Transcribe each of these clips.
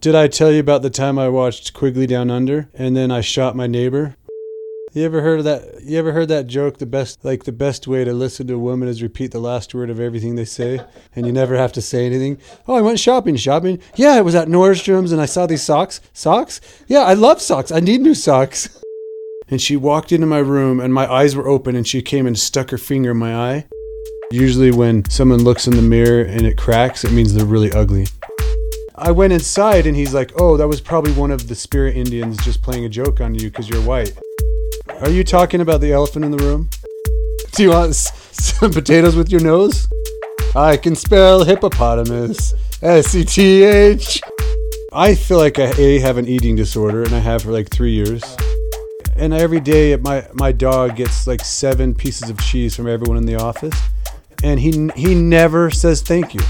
Did I tell you about the time I watched Quigley Down Under and then I shot my neighbor? You ever heard of that? You ever heard that joke? The best, like the best way to listen to a woman is repeat the last word of everything they say, and you never have to say anything. Oh, I went shopping. Shopping? Yeah, I was at Nordstrom's and I saw these socks. Socks? Yeah, I love socks. I need new socks. And she walked into my room, and my eyes were open, and she came and stuck her finger in my eye. Usually, when someone looks in the mirror and it cracks, it means they're really ugly. I went inside, and he's like, "Oh, that was probably one of the spirit Indians just playing a joke on you because you're white." Are you talking about the elephant in the room? Do you want some potatoes with your nose? I can spell hippopotamus. S E T H. I feel like I A, have an eating disorder, and I have for like three years. And every day, my my dog gets like seven pieces of cheese from everyone in the office, and he he never says thank you.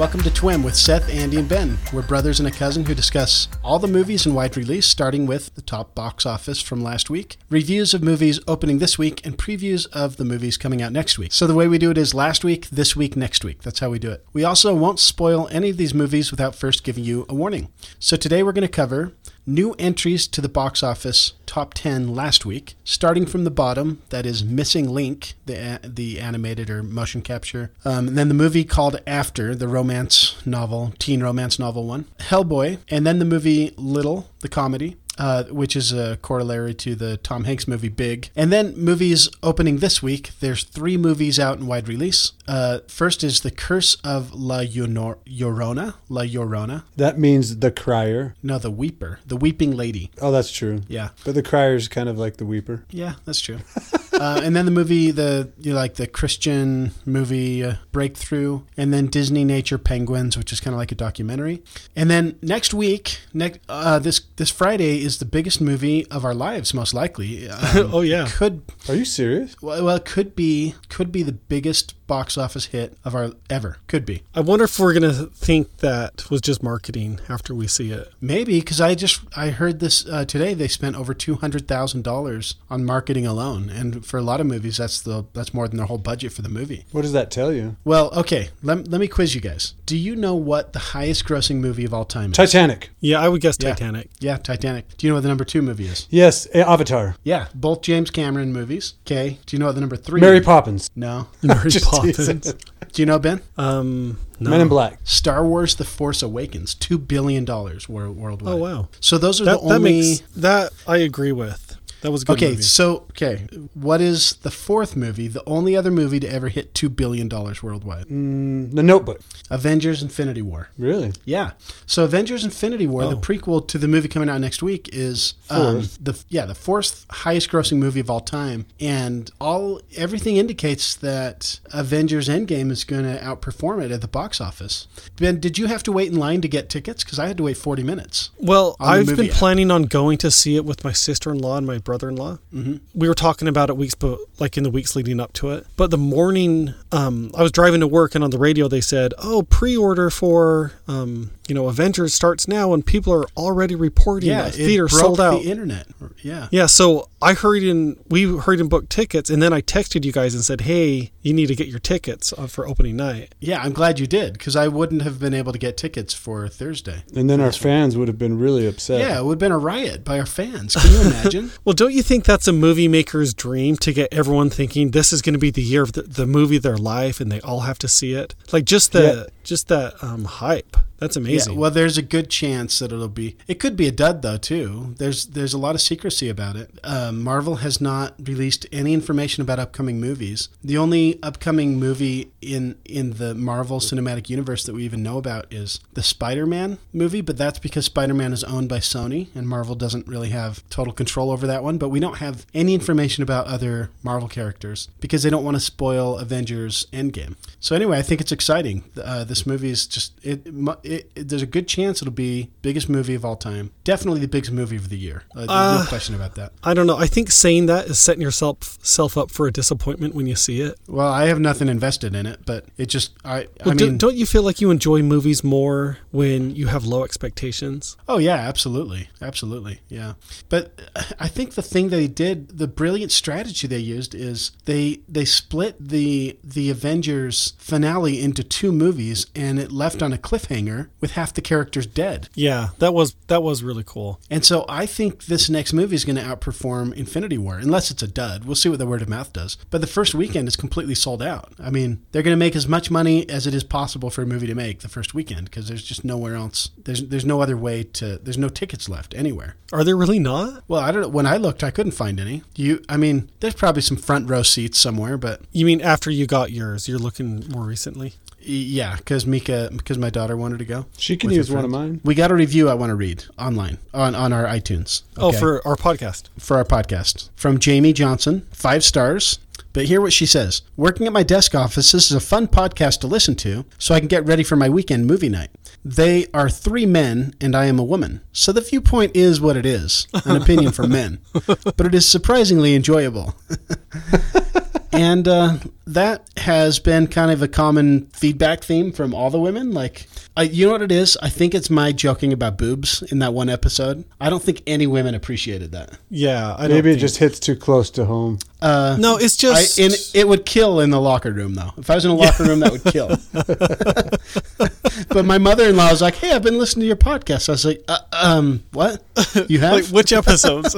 Welcome to Twim with Seth, Andy, and Ben. We're brothers and a cousin who discuss all the movies in wide release, starting with the top box office from last week, reviews of movies opening this week, and previews of the movies coming out next week. So the way we do it is last week, this week, next week. That's how we do it. We also won't spoil any of these movies without first giving you a warning. So today we're going to cover new entries to the box office top 10 last week, starting from the bottom, that is Missing Link, the, the animated or motion capture. Um, and then the movie called After, the romance novel, teen romance novel one, Hellboy, and then the movie Little, the comedy. Uh, which is a corollary to the Tom Hanks movie Big. And then movies opening this week. There's three movies out in wide release. Uh, first is The Curse of La Llorona. La Llorona. That means the crier. No, The Weeper. The Weeping Lady. Oh, that's true. Yeah. But the crier is kind of like the weeper. Yeah, that's true. uh, and then the movie, the you know, like the Christian movie uh, Breakthrough, and then Disney Nature Penguins, which is kind of like a documentary. And then next week, next uh, this this Friday is the biggest movie of our lives, most likely. Um, Oh, yeah. could Are you serious? well, well, it could be could be the biggest box office hit of our ever. Could be I wonder if we're gonna think that was just marketing after we see it. maybe because I just I heard this uh, today. They spent over two hundred thousand dollars on marketing alone, and for a lot of movies, that's the that's more than their whole budget for the movie. What does that tell you? Well, okay, let, let me quiz you guys. Do you know what the highest grossing movie of all time is? Titanic. Yeah, I would guess Yeah. Titanic. Yeah, Titanic. Do you know what the number two movie is? Yes, Avatar. Yeah, both James Cameron movies. Okay. Do you know what the number three Mary Poppins. No. Mary Poppins. Teasing. Do you know, Ben? Um, no. Men in Black. Star Wars The Force Awakens, $2 billion worldwide. Oh wow, So those are that the that only. makes that I agree with. That was a good. okay, movie. so, okay. What is the fourth movie, the only other movie to ever hit $2 billion worldwide? Mm, the Notebook. Avengers Infinity War. Really? Yeah. So Avengers Infinity War, the Oh. prequel to the movie coming out next week is um, the yeah, the fourth highest grossing movie of all time and all everything indicates that Avengers Endgame is going to outperform it at the box office. Ben, did you have to wait in line to get tickets cuz I had to wait 40 minutes. Well, I've been app. planning on going to see it with my sister-in-law and my brother-in-law. Mm-hmm. We were talking about it weeks, but like in the weeks leading up to it. But the morning, um, I was driving to work, and on the radio they said, "Oh, pre-order for um, you know Avengers starts now," and people are already reporting Yeah, that it theater broke sold out. the internet. Yeah. Yeah, so I hurried in. We hurried and booked tickets, and then I texted you guys and said, "Hey, you need to get your tickets uh, for opening night." Yeah, I'm glad you did cuz I wouldn't have been able to get tickets for Thursday. And then our fans would have been really upset. Yeah, it would have been a riot by our fans. Can you imagine? Well, don't you think that's a movie maker's dream to get everyone thinking this is going to be the year of the, the movie of their life, and they all have to see it? Like just the Yeah. just that um, hype. That's amazing. Yeah, well, there's a good chance that it'll be. It could be a dud though too. There's there's a lot of secrecy about it. Um, Marvel has not released any information about upcoming movies. The only upcoming movie in in the Marvel Cinematic Universe that we even know about is the Spider-Man movie, but that's because Spider-Man is owned by Sony and Marvel doesn't really have total control over that one. But we don't have any information about other Marvel characters because they don't want to spoil Avengers Endgame. So anyway, I think it's exciting. Uh, this movie is just it. mu- it, it- there's a good chance it'll be biggest movie of all time. Definitely the biggest movie of the year. Uh, there's no Uh, question about that. I don't know. I think saying that is setting yourself self up for a disappointment when you see it. Well, I have nothing invested in it, but it just I Well, I do, mean, don't you feel like you enjoy movies more when you have low expectations? oh yeah, absolutely, absolutely, yeah. But I think the thing they did, the brilliant strategy they used is they they split the the Avengers finale into two movies, and it left on a cliffhanger with half the characters dead. Yeah, that was that was really cool. And so I think this next movie is going to outperform Infinity War, unless it's a dud. We'll see what the word of mouth does. But the first weekend is completely sold out. I mean, they're going to make as much money as it is possible for a movie to make the first weekend because there's just nowhere else. There's there's no other way to. There's no tickets left anywhere. Are there really not? Well, I don't know. When I looked, I couldn't find any. You, I mean, there's probably some front row seats somewhere, but You mean after you got yours? You're looking more recently. Y- yeah, because Mika, because my daughter wanted to go. She can use one of mine. We got a review I want to read online on on our iTunes. Oh, okay? for our podcast. for our podcast from Jamie Johnson, five stars. But hear what she says Working at my desk office, this is a fun podcast to listen to so I can get ready for my weekend movie night. They are three men, and I am a woman. So the viewpoint is what it is an opinion for men. But it is surprisingly enjoyable. and uh, that has been kind of a common feedback theme from all the women. Like, I, you know what it is? I think it's my joking about boobs in that one episode. I don't think any women appreciated that. Yeah, I Maybe it think- just hits too close to home. Uh, no. It's I, just in, it would kill in the locker room, though. If I was in a locker room, that would kill. but my mother-in-law was like, "Hey, I've been listening to your podcast." I was like, uh, "Um, what? You have?" like which episodes?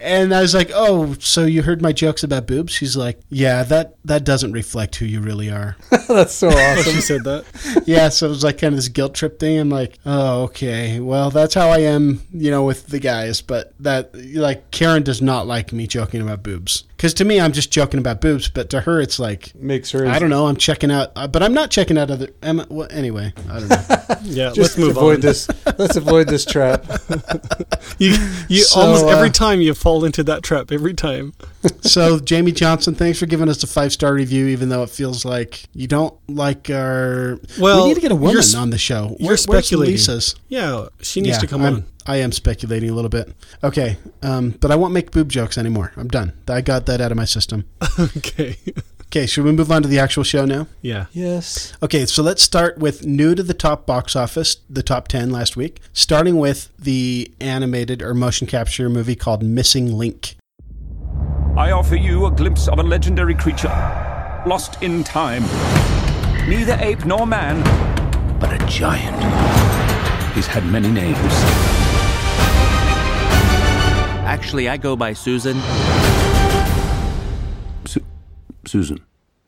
and I was like, "Oh, so you heard my jokes about boobs?" She's like, "Yeah, that that doesn't reflect who you really are." That's so awesome. she said that. yeah, so it was like kind of this guilt trip thing. I'm like, "Oh, okay. Well, that's how I am, you know, with the guys." But that, like, Karen does not like me joking about boobs because to me, I'm just joking about boobs, but to her, it's like. Makes her. I don't know. I'm checking out, uh, but I'm not checking out other. Am I, well, anyway, I don't know. Yeah, Just let's move avoid on. this. Let's avoid this trap. You, you So, almost every uh, time you fall into that trap. Every time. So, Jamie Johnson, thanks for giving us a five star review, even though it feels like you don't like our. Well, we need to get a woman you're on the show. you're Where- where's speculating. Lisa's? Yeah, she needs Yeah, to come I'm, on. I am speculating a little bit. Okay, um, but I won't make boob jokes anymore. I'm done. I got that out of my system. okay. Okay, should we move on to the actual show now? Yeah. Yes. Okay, so let's start with new to the top box office, the top 10 last week, starting with the animated or motion capture movie called Missing Link. I offer you a glimpse of a legendary creature, lost in time. Neither ape nor man, but a giant. He's had many names. Actually, I go by Susan. Su- Susan.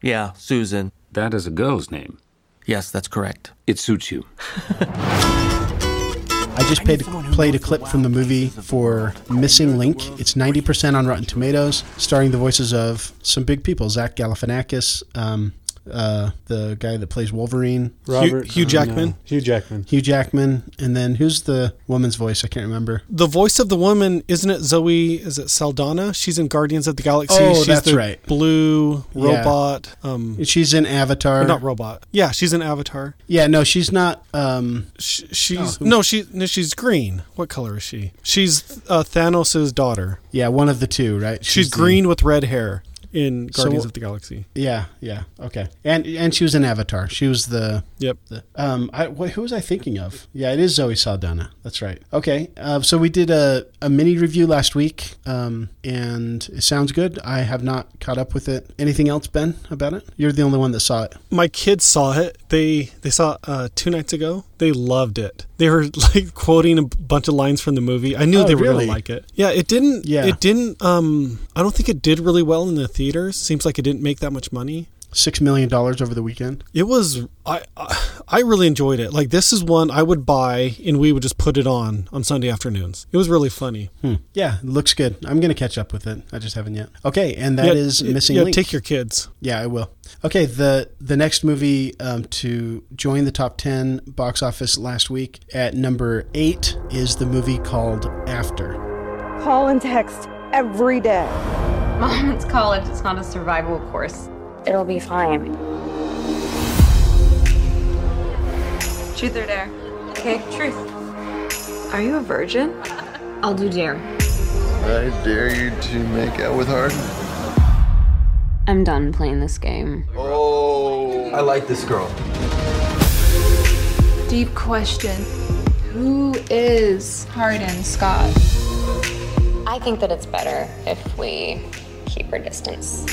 Yeah, Susan. That is a girl's name. Yes, that's correct. It suits you. I just played, played a clip from the movie for Missing Link. It's 90% on Rotten Tomatoes, starring the voices of some big people Zach Galifianakis, um, uh, the guy that plays Wolverine, Robert Hugh uh, Jackman? no. Hugh Jackman. Hugh Jackman, and then who's the woman's voice? I can't remember. The voice of the woman, isn't it Zoe? Is it Saldana? She's in Guardians of the Galaxy. Oh, she's that's the right. Blue Yeah. robot. Um, She's in Avatar. not robot. Yeah, she's an Avatar. Yeah, no, she's not. Um, Sh- She's Oh, no, she no, she's green. What color is she? She's uh, Thanos' daughter. yeah, one of the two, right? She's, the- green with red hair in So- Guardians of the Galaxy. Yeah, yeah, okay. And and she was in Avatar. She was the Yep. The, um, I, wh- who was I thinking of? Yeah, it is Zoe Saldana. That's right. Okay, uh, so we did a, a mini review last week, um, and it sounds good. I have not caught up with it. Anything else, Ben, about it? You're the only one that saw it. My kids saw it. They they saw it uh, two nights ago. They loved it. They were like quoting a bunch of lines from the movie. I knew Oh, they were really? gonna like it. Yeah, it didn't. Yeah. it didn't. Um, I don't think it did really well in the theaters. Seems like it didn't make that much money. Six million dollars over the weekend. It was I I- I really enjoyed it. Like this is one I would buy and we would just put it on on Sunday afternoons. It was really funny. Hmm. Yeah, looks good. I'm gonna catch up with it. I just haven't yet. Okay, and that is Yeah, missing Yeah, link. take your kids. Yeah, I will. Okay, the the next movie um, to join the top ten box office last week at number eight is the movie called After. Call and text every day. Mom, it's college. It's not a survival course. It'll be fine. Truth or dare? Okay, truth. Are you a virgin? I'll do dare. I dare you to make out with Hardin. I'm done playing this game. Oh, I like this girl. Deep question. Who is Hardin Scott? I think that it's better if we keep our distance.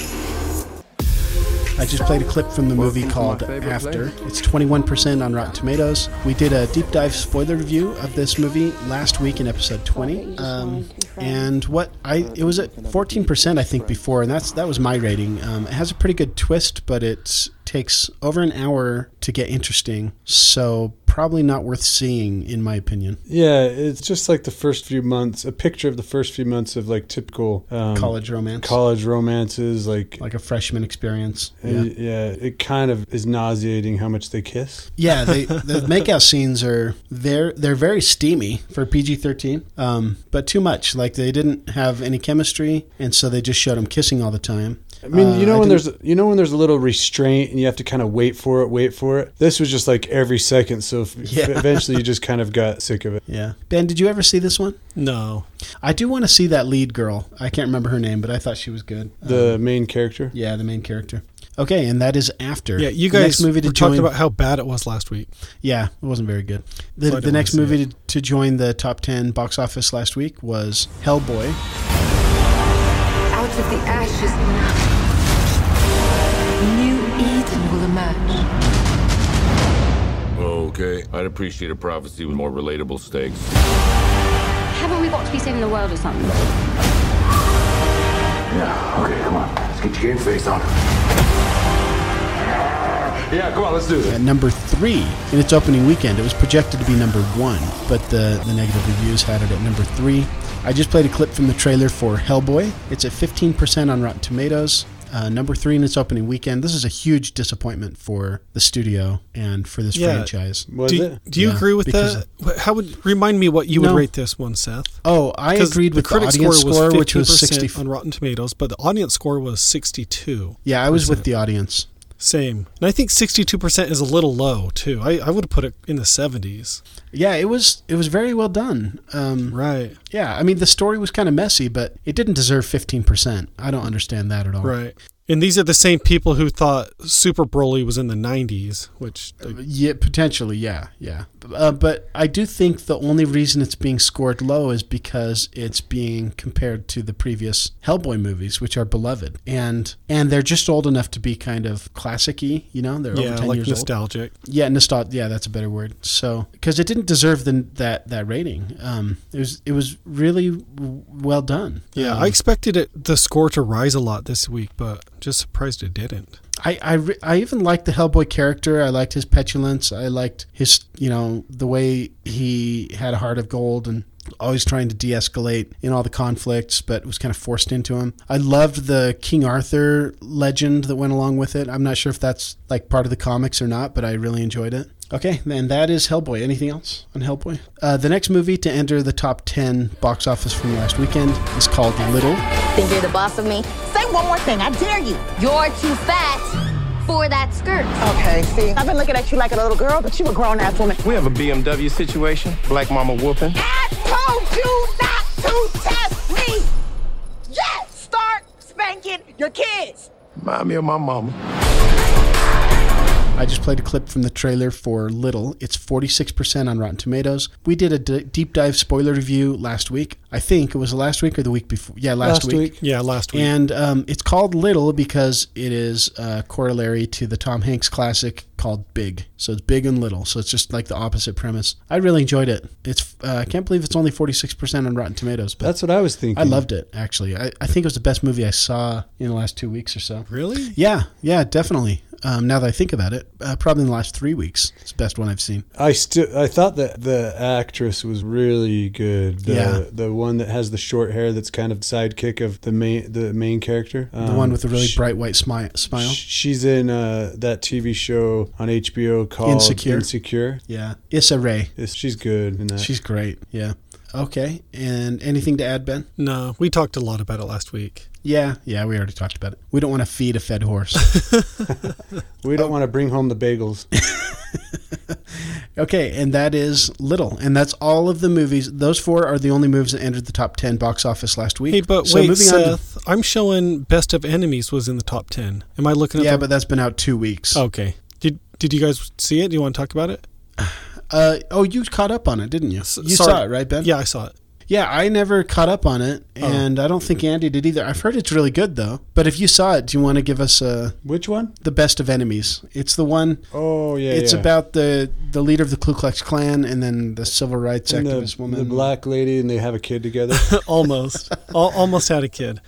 I just played a clip from the movie called After. It's 21% on Rotten Tomatoes. We did a deep dive spoiler review of this movie last week in episode 20. Um, and what I it was at 14% I think before, and that's that was my rating. Um, it has a pretty good twist, but it takes over an hour to get interesting. So probably not worth seeing in my opinion. Yeah, it's just like the first few months, a picture of the first few months of like typical um, college romance. College romances, like like a freshman experience. Yeah. yeah, it kind of is nauseating how much they kiss. Yeah, they, the makeout scenes are they're they're very steamy for PG thirteen, um, but too much. Like they didn't have any chemistry, and so they just showed them kissing all the time. I mean, you know uh, when there's you know when there's a little restraint and you have to kind of wait for it, wait for it. This was just like every second, so yeah. eventually you just kind of got sick of it. Yeah. Ben, did you ever see this one? No. I do want to see that lead girl. I can't remember her name, but I thought she was good. The um, main character. Yeah, the main character. Okay, and that is after. Yeah, you guys movie to join, talked about how bad it was last week. Yeah, it wasn't very good. The, so the next movie to, to join the top 10 box office last week was Hellboy. Out of the ashes New Eden will emerge. Okay, I'd appreciate a prophecy with more relatable stakes. Haven't we got to be saving the world or something? Yeah, okay, come on. Let's get your game face on. Yeah, come on, let's do this. At number three in its opening weekend, it was projected to be number one, but the, the negative reviews had it at number three. I just played a clip from the trailer for Hellboy. It's at 15% on Rotten Tomatoes. Uh, number three in its opening weekend. This is a huge disappointment for the studio and for this yeah. franchise. Was do, it? Do you yeah, agree with that? How would remind me what you no. would rate this one, Seth? Oh, I agreed with the, the audience score, score which was sixty on Rotten Tomatoes, but the audience score was sixty-two. Yeah, I was with the audience. Same. And I think 62% is a little low too. I, I would have put it in the 70s. Yeah, it was it was very well done. Um, right. Yeah, I mean the story was kind of messy, but it didn't deserve 15%. I don't understand that at all. Right. And these are the same people who thought Super Broly was in the 90s, which. They... yeah, potentially, yeah, yeah. Uh, but I do think the only reason it's being scored low is because it's being compared to the previous Hellboy movies, which are beloved. And and they're just old enough to be kind of classic y, you know? They're yeah, over 10 like years nostalgic. Old. Yeah, nostalgic. Yeah, that's a better word. So, because it didn't deserve the, that, that rating. Um, it, was, it was really well done. Yeah, um, I expected it the score to rise a lot this week, but just surprised it didn't. I, I, I even liked the Hellboy character. I liked his petulance. I liked his, you know, the way he had a heart of gold and always trying to de-escalate in all the conflicts but was kind of forced into him i loved the king arthur legend that went along with it i'm not sure if that's like part of the comics or not but i really enjoyed it Okay, and that is Hellboy. Anything else on Hellboy? Uh, the next movie to enter the top 10 box office from last weekend is called Little. Think you're the boss of me? Say one more thing, I dare you. You're too fat for that skirt. Okay, see, I've been looking at you like a little girl, but you a grown ass woman. We have a BMW situation, black mama whooping. I told you not to test me! Yes! Start spanking your kids! Remind me of my mama. I just played a clip from the trailer for Little. It's 46% on Rotten Tomatoes. We did a d- deep dive spoiler review last week. I think it was last week or the week before. Yeah, last, last week. week. Yeah, last week. And um, it's called Little because it is a corollary to the Tom Hanks classic called Big. So it's big and little. So it's just like the opposite premise. I really enjoyed it. It's uh, I can't believe it's only 46% on Rotten Tomatoes. But That's what I was thinking. I loved it actually. I, I think it was the best movie I saw in the last two weeks or so. Really? Yeah, yeah, definitely. Um, now that I think about it, uh, probably in the last three weeks, it's the best one I've seen. I still I thought that the actress was really good. The, yeah. the one that has the short hair that's kind of sidekick of the main the main character. Um, the one with the really she, bright white smile. Smile. She's in uh, that TV show on HBO called Insecure. Insecure. Yeah, Issa Rae. She's good. She's great. Yeah. Okay. And anything to add, Ben? No, we talked a lot about it last week. Yeah, yeah, we already talked about it. We don't want to feed a fed horse. we don't oh. want to bring home the bagels. Okay, and that is Little, and that's all of the movies. Those four are the only movies that entered the top ten box office last week. Hey, but So wait, moving on to- Seth, I'm showing Best of Enemies was in the top ten. Am I looking at? yeah, the... but that's been out two weeks. okay. Did Did you guys see it? Do you want to talk about it? Uh, oh, you caught up on it, didn't you? you sorry. saw it, right, Ben? Yeah, I saw it. Yeah, I never caught up on it, Oh. and I don't think Andy did either. I've heard it's really good though. But if you saw it, do you want to give us a Which one? the best of enemies? It's the one. Oh yeah, it's yeah. about the the leader of the Ku Klux Klan, and then the civil rights And activist the, woman. the black lady, and they have a kid together. almost, Al- almost had a kid.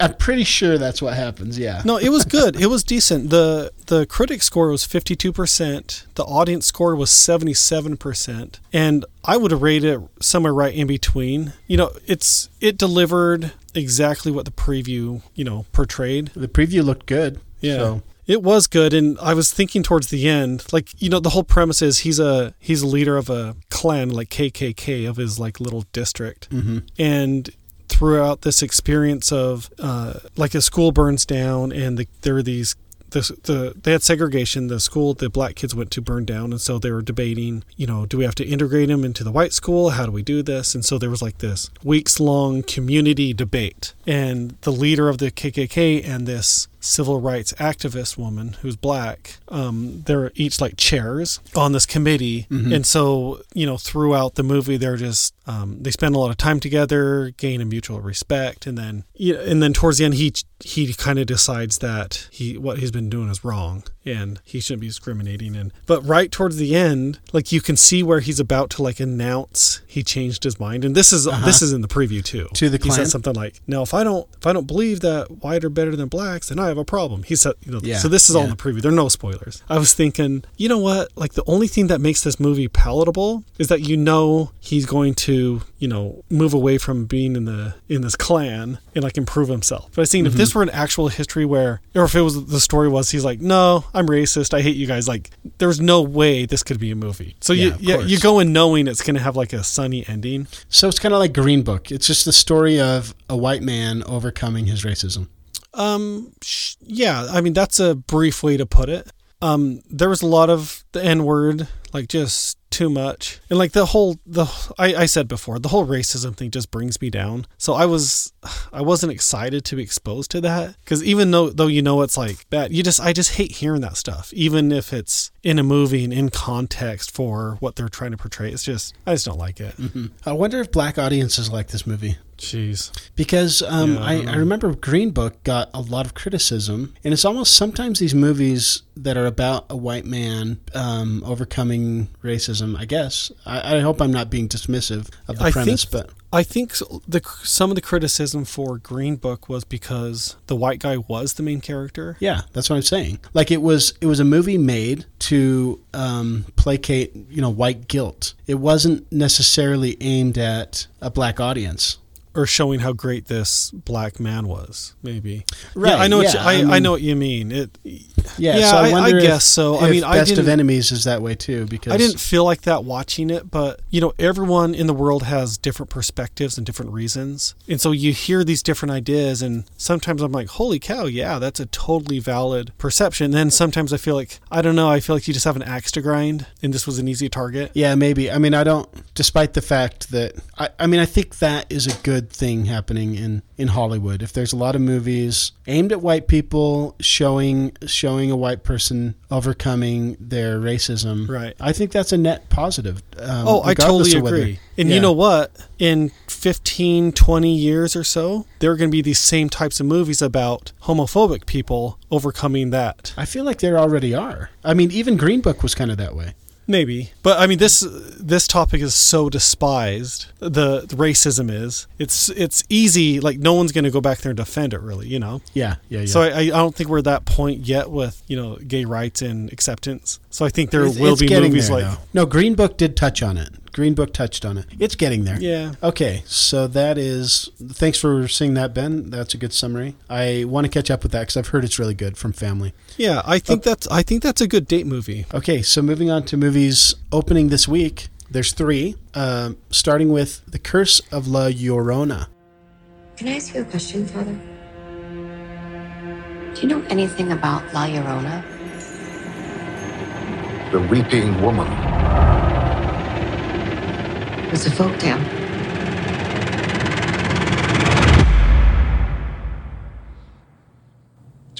I'm pretty sure that's what happens. Yeah. No, it was good. It was decent. the The critic score was fifty two percent. The audience score was seventy seven percent, and I would have rated it somewhere right in between. You know, it's it delivered exactly what the preview you know portrayed. The preview looked good. Yeah. So. It was good, and I was thinking towards the end, like you know, the whole premise is he's a he's a leader of a Klan, like KKK, of his like little district, Mhm. and throughout this experience of uh, like a school burns down, and the, there are these the, the they had segregation. The school the black kids went to burned down, and so they were debating, you know, do we have to integrate them into the white school? How do we do this? And so there was like this weeks long community debate, and the leader of the KKK and this civil rights activist woman who's black um, they're each like chairs on this committee Mhm. and so you know throughout the movie they're just um, they spend a lot of time together gain a mutual respect and then you know, and then towards the end he he kind of decides that he what he's been doing is wrong and he shouldn't be discriminating. And but right towards the end like you can see where he's about to like announce he changed his mind. And this is Uh-huh. this is in the preview too. To the he said something like now if i don't if i don't believe that white are better than blacks then i have a problem. He said you know Yeah, so this is all in the preview. There are no spoilers. I was thinking you know what? Like the only thing that makes this movie palatable is that you know he's going to you know move away from being in the in this clan and like improve himself. But i was thinking if Mm-hmm. this were an actual history where or if it was the story was he's like no i'm racist i hate you guys like there's no way this could be a movie so Yeah, you yeah, you go in knowing it's going to have like a sunny ending So it's kind of like Green Book. It's just the story of a white man overcoming his racism. Um, sh- yeah, I mean that's a brief way to put it. Um, there was a lot of the N word, like just too much, and like the whole the I, I said before, the whole racism thing just brings me down. So I was I wasn't excited to be exposed to that because even though though you know it's like bad, you just I just hate hearing that stuff, even if it's in a movie and in context for what they're trying to portray. It's just I just don't like it. Mm-hmm. I wonder if black audiences like this movie. Jeez. Because um, Yeah, I I, I remember Green Book got a lot of criticism, and it's almost sometimes these movies that are about a white man um, overcoming racism. I guess I, I hope I'm not being dismissive of the premise, think, but I think the some of the criticism for Green Book was because the white guy was the main character. yeah, that's what I'm saying. Like it was it was a movie made to um, placate you know white guilt. It wasn't necessarily aimed at a black audience. Or showing how great this black man was, maybe. Right, Yeah, I know. what you, yeah, I, I I, mean- know what you mean. It. Yeah, Yeah, so I, I- I wonder if- guess so. I mean, I Best of Enemies is that way too because I didn't feel like that watching it, but you know, everyone in the world has different perspectives and different reasons. And so you hear these different ideas and sometimes I'm like, "Holy cow, yeah, that's a totally valid perception." And then sometimes I feel like I don't know, I feel like you just have an axe to grind and this was an easy target. Yeah, maybe. I mean, I don't. Despite the fact that I, I mean, I think that is a good thing happening in in Hollywood. If there's a lot of movies aimed at white people, showing showing a white person overcoming their racism, Right. I think that's a net positive. Um, oh, I totally agree. And Yeah. you know what? In 15, 20 years or so, there are going to be these same types of movies about homophobic people overcoming that. I feel like there already are. I mean, even Green Book was kind of that way. Maybe, but I mean this this topic is so despised. The, the racism is it's it's easy. Like no one's going to go back there and defend it. Really, you know. Yeah, yeah, yeah. So I, I don't think we're at that point yet with you know gay rights and acceptance. So I think there It's- will it's be movies like no Green Book did touch on it. Green Book touched on it. It's getting there. Yeah. Okay, so that is. Thanks for seeing that, Ben. That's a good summary. I want to catch up with that because I've heard it's really good from family. yeah. I think that's I think that's a good date movie. Okay, so moving on to movies opening this week. There's three, um, starting with The Curse of La Llorona. Can I ask you a question, Father? Do you know anything about La Llorona? The Weeping Woman. It's a folk tale.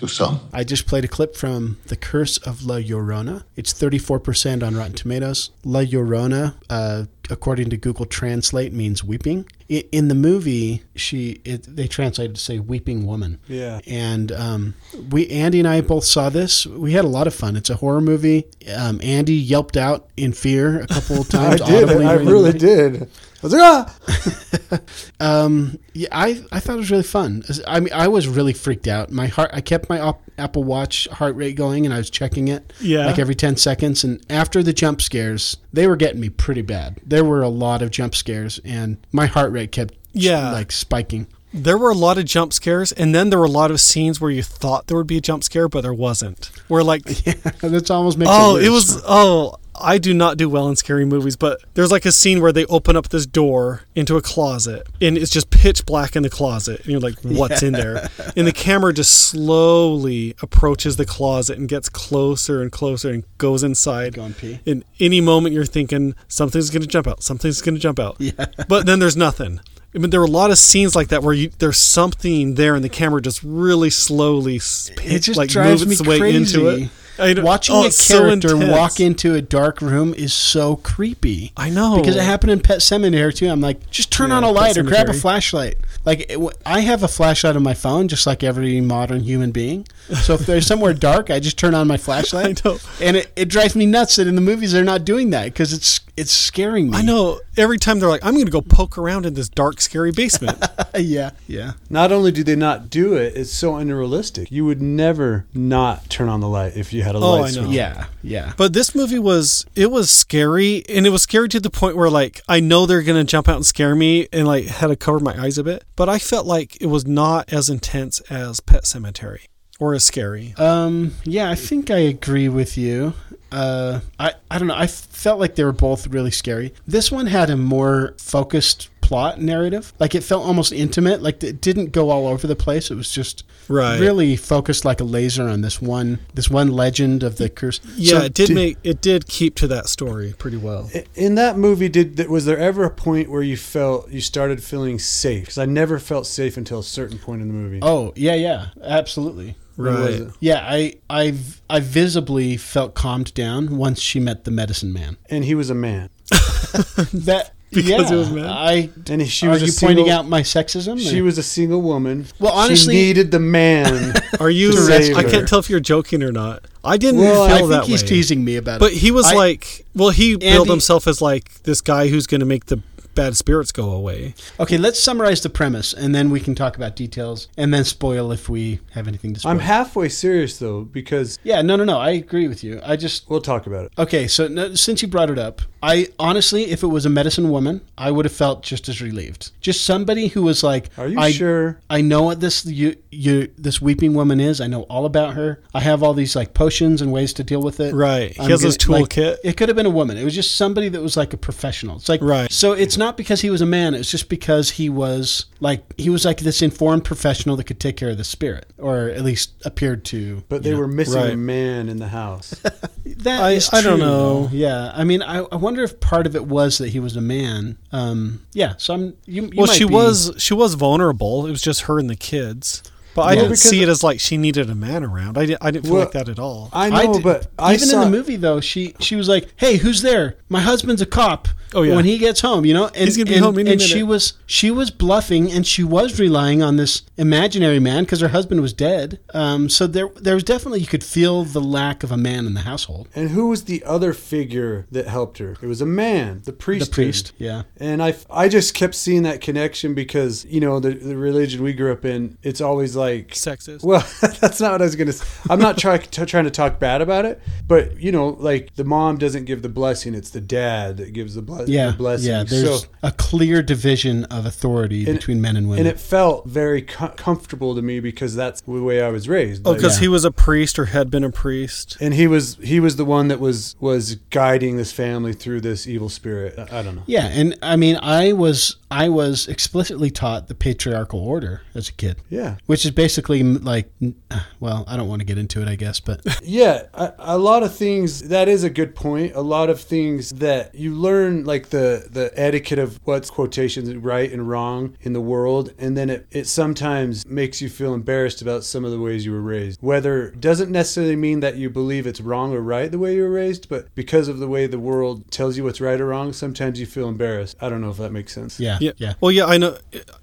To some. I just played a clip from The Curse of La Llorona. It's 34% on Rotten Tomatoes. La Llorona, uh, according to Google Translate, means weeping. In the movie, she it, they translated to say "weeping woman." Yeah. and um, we Andy and I both saw this. We had a lot of fun. It's a horror movie. Um, Andy yelped out in fear a couple of times. I did. I really did. I was like, ah! Um, yeah, I, I thought it was really fun. I mean, I was really freaked out. My heart, I kept my op- Apple Watch heart rate going, and I was checking it, Yeah. like every ten seconds. And after the jump scares, they were getting me pretty bad. There were a lot of jump scares, and my heart rate kept Yeah. like spiking. There were a lot of jump scares, and then there were a lot of scenes where you thought there would be a jump scare, but there wasn't. Where like, That's almost makes oh, it, it was oh. I do not do well in scary movies, but there's like a scene where they open up this door into a closet, and it's just pitch black in the closet, and you're like, "What's in there?" And the camera just slowly approaches the closet and gets closer and closer and goes inside. Go and pee. In any moment, you're thinking something's going to jump out. Something's going to jump out. Yeah. But then there's nothing. I mean, there were a lot of scenes like that where you, there's something there, and the camera just really slowly s- It just like drives moves me its way into it. I Watching oh, a it's so character walk into a dark room is so creepy. I know because it happened in Pet Sematary too. I'm like, just turn Yeah, on a light or grab a flashlight. Like it, I have a flashlight on my phone, just like every modern human being. So if there's somewhere dark, I just turn on my flashlight. I know. and it, it drives me nuts that in the movies they're not doing that because it's it's scaring me. I know. Every time they're like, I'm going to go poke around in this dark, scary basement. yeah, yeah. Not only do they not do it, it's so unrealistic. You would never not turn on the light if you had a Oh, light I know. switch. Yeah, yeah. But this movie was it was scary, and it was scary to the point where like I know they're gonna jump out and scare me, and like had to cover my eyes a bit. But I felt like it was not as intense as Pet Sematary or as scary. Um, yeah, I think I agree with you. Uh, I, I don't know. I felt like they were both really scary. This one had a more focused plot narrative. Like it felt almost intimate. Like it didn't go all over the place. It was just Right. really focused like a laser on this one this one legend of the curse. Yeah, So it did did- make it did keep to that story pretty well. In that movie, did was there ever a point where you felt you started feeling safe? Because I never felt safe until a certain point in the movie. Oh yeah, yeah, absolutely. When was Right. Yeah, I I I visibly felt calmed down once she met the medicine man. And he was a man. That Because yeah, he was a man? I And she are was a you pointing single- out my sexism? She or- was a single woman. Well, honestly- she needed the man. Are you? to save I can't tell if you're joking or not. I didn't Well, feel I think that he's way. teasing me about it. But he was I- like, well, he billed Andy- himself as like this guy who's going to make the bad spirits go away. Okay, let's summarize the premise, and then we can talk about details, and then spoil if we have anything to spoil. I'm halfway serious though because yeah, no, no, no. I agree with you. I just we'll talk about it. okay. So no, since you brought it up, I honestly, if it was a medicine woman, I would have felt just as relieved. Just somebody who was like, Are you I, sure? I know what this you you this weeping woman is. I know all about her. I have all these like potions and ways to deal with it. Right. He I'm has his gonna- like, toolkit. it could have been a woman. It was just somebody that was like a professional. It's like Right. So it's not because he was a man. It's just because he was like he was like this informed professional that could take care of the spirit, or at least appeared to. But they know. were missing a man in the house. That I- is I don't know. Yeah, I mean, I, I wonder if part of it was that he was a man. Um, yeah, so I'm. You, you well, might she be- was she was vulnerable. It was just her and the kids. But I Yeah. didn't see it as like she needed a man around. I didn't. I didn't feel Well, like that at all. I know, did- but I even saw in the movie though, she she was like, "Hey, who's there? My husband's a cop." Oh, yeah. When he gets home, you know, and He's gonna be and, home any and she was she was bluffing, and she was relying on this imaginary man because her husband was dead. Um, so there there was definitely you could feel the lack of a man in the household. And who was the other figure that helped her? It was a man, the priest. The priest, yeah. And I, I just kept seeing that connection because you know the, the religion we grew up in. It's always like Sexist. Well, that's not what I was gonna. say. I'm not trying t- trying to talk bad about it, but you know, like the mom doesn't give the blessing; it's the dad that gives the blessing. A, yeah, a blessing. yeah. There's So- a clear division of authority And- between men and women. and it felt very co- comfortable to me because that's the way I was raised. Oh, Like- because he was a priest or had been a priest. and he was he was the one that was was guiding this family through this evil spirit. I, I don't know. yeah, and I mean, I was I was explicitly taught the patriarchal order as a kid. Yeah. which is basically like, uh, well, I don't want to get into it, I guess, but Yeah, a, a lot of things. That is a good point. A lot of things that you learn, like the the etiquette of what's quotations right and wrong in the world, and then it it sometimes makes you feel embarrassed about some of the ways you were raised. Whether doesn't necessarily mean that you believe it's wrong or right the way you were raised, but because of the way the world tells you what's right or wrong, sometimes you feel embarrassed. I don't know if that makes sense. yeah, Yeah. yeah. Well, yeah, I know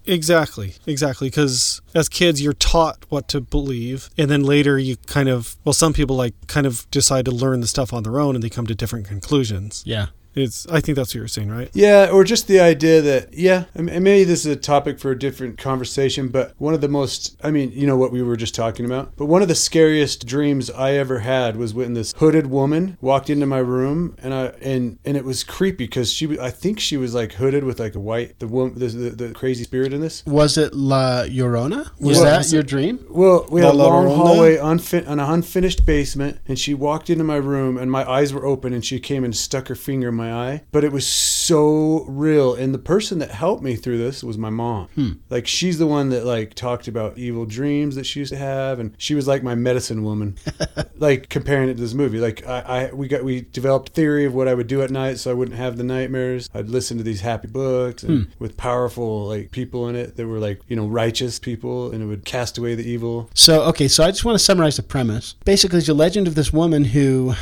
exactly, exactly. Because as kids, you're taught what to believe, and then later you kind of, well, some people like kind of decide to learn the stuff on their own, and they come to different conclusions. Yeah. It's. I think that's what you're saying, right? Yeah, or just the idea that yeah, I mean, maybe this is a topic for a different conversation, but one of the most I mean, you know what we were just talking about, but one of the scariest dreams I ever had was when this hooded woman walked into my room and I and and it was creepy because she I think she was like hooded with like a white the woman the, the, the crazy spirit in this. Was it La Llorona? Was Well, that was your dream? Well, we had a La long Llorona? hallway, unfin- an unfinished basement, and she walked into my room, and my eyes were open, and she came and stuck her finger in my eye. But it was so real, and the person that helped me through this was my mom. Hmm. Like she's the one that like talked about evil dreams that she used to have, and she was like my medicine woman. like comparing it to this movie, like I, I we got we developed theory of what I would do at night, so I wouldn't have the nightmares. I'd listen to these happy books and Hmm. with powerful like people in it that were like you know righteous people, and it would cast away the evil. So, okay, so I just want to summarize the premise. Basically, it's a legend of this woman who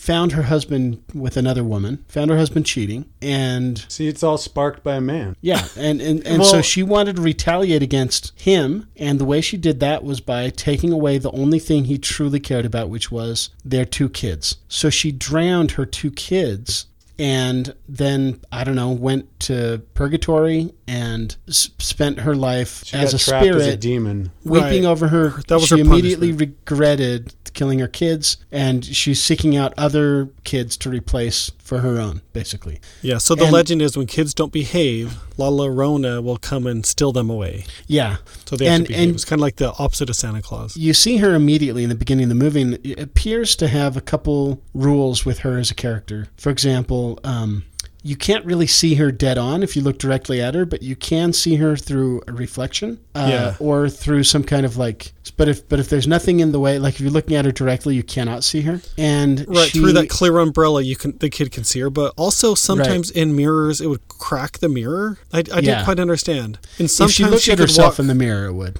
found her husband with another woman, found her husband cheating, and See, it's all sparked by a man. yeah, and and, and so she wanted to retaliate against him, and the way she did that was by taking away the only thing he truly cared about, which was their two kids. So she drowned her two kids. And then I don't know, went to purgatory and s- spent her life She as got a spirit, as a demon. weeping Right. over her. That was she her immediately punishment. regretted killing her kids, and she's seeking out other kids to replace for her own, basically. Yeah. So the And- legend is when kids don't behave, La Llorona will come and steal them away. Yeah. So they have and, to behave. and it's kind of like the opposite of Santa Claus. you see her immediately in the beginning of the movie, and it appears to have a couple rules with her as a character. For example, um, you can't really see her dead on if you look directly at her, but you can see her through a reflection, uh, Yeah. or through some kind of like. But if but if there's nothing in the way, like if you're looking at her directly, you cannot see her. And Right she, through that clear umbrella, you can the kid can see her, but also sometimes in mirrors it would crack the mirror. I, I Yeah. didn't quite understand. And if sometimes she looked at could herself walk, in the mirror, it would.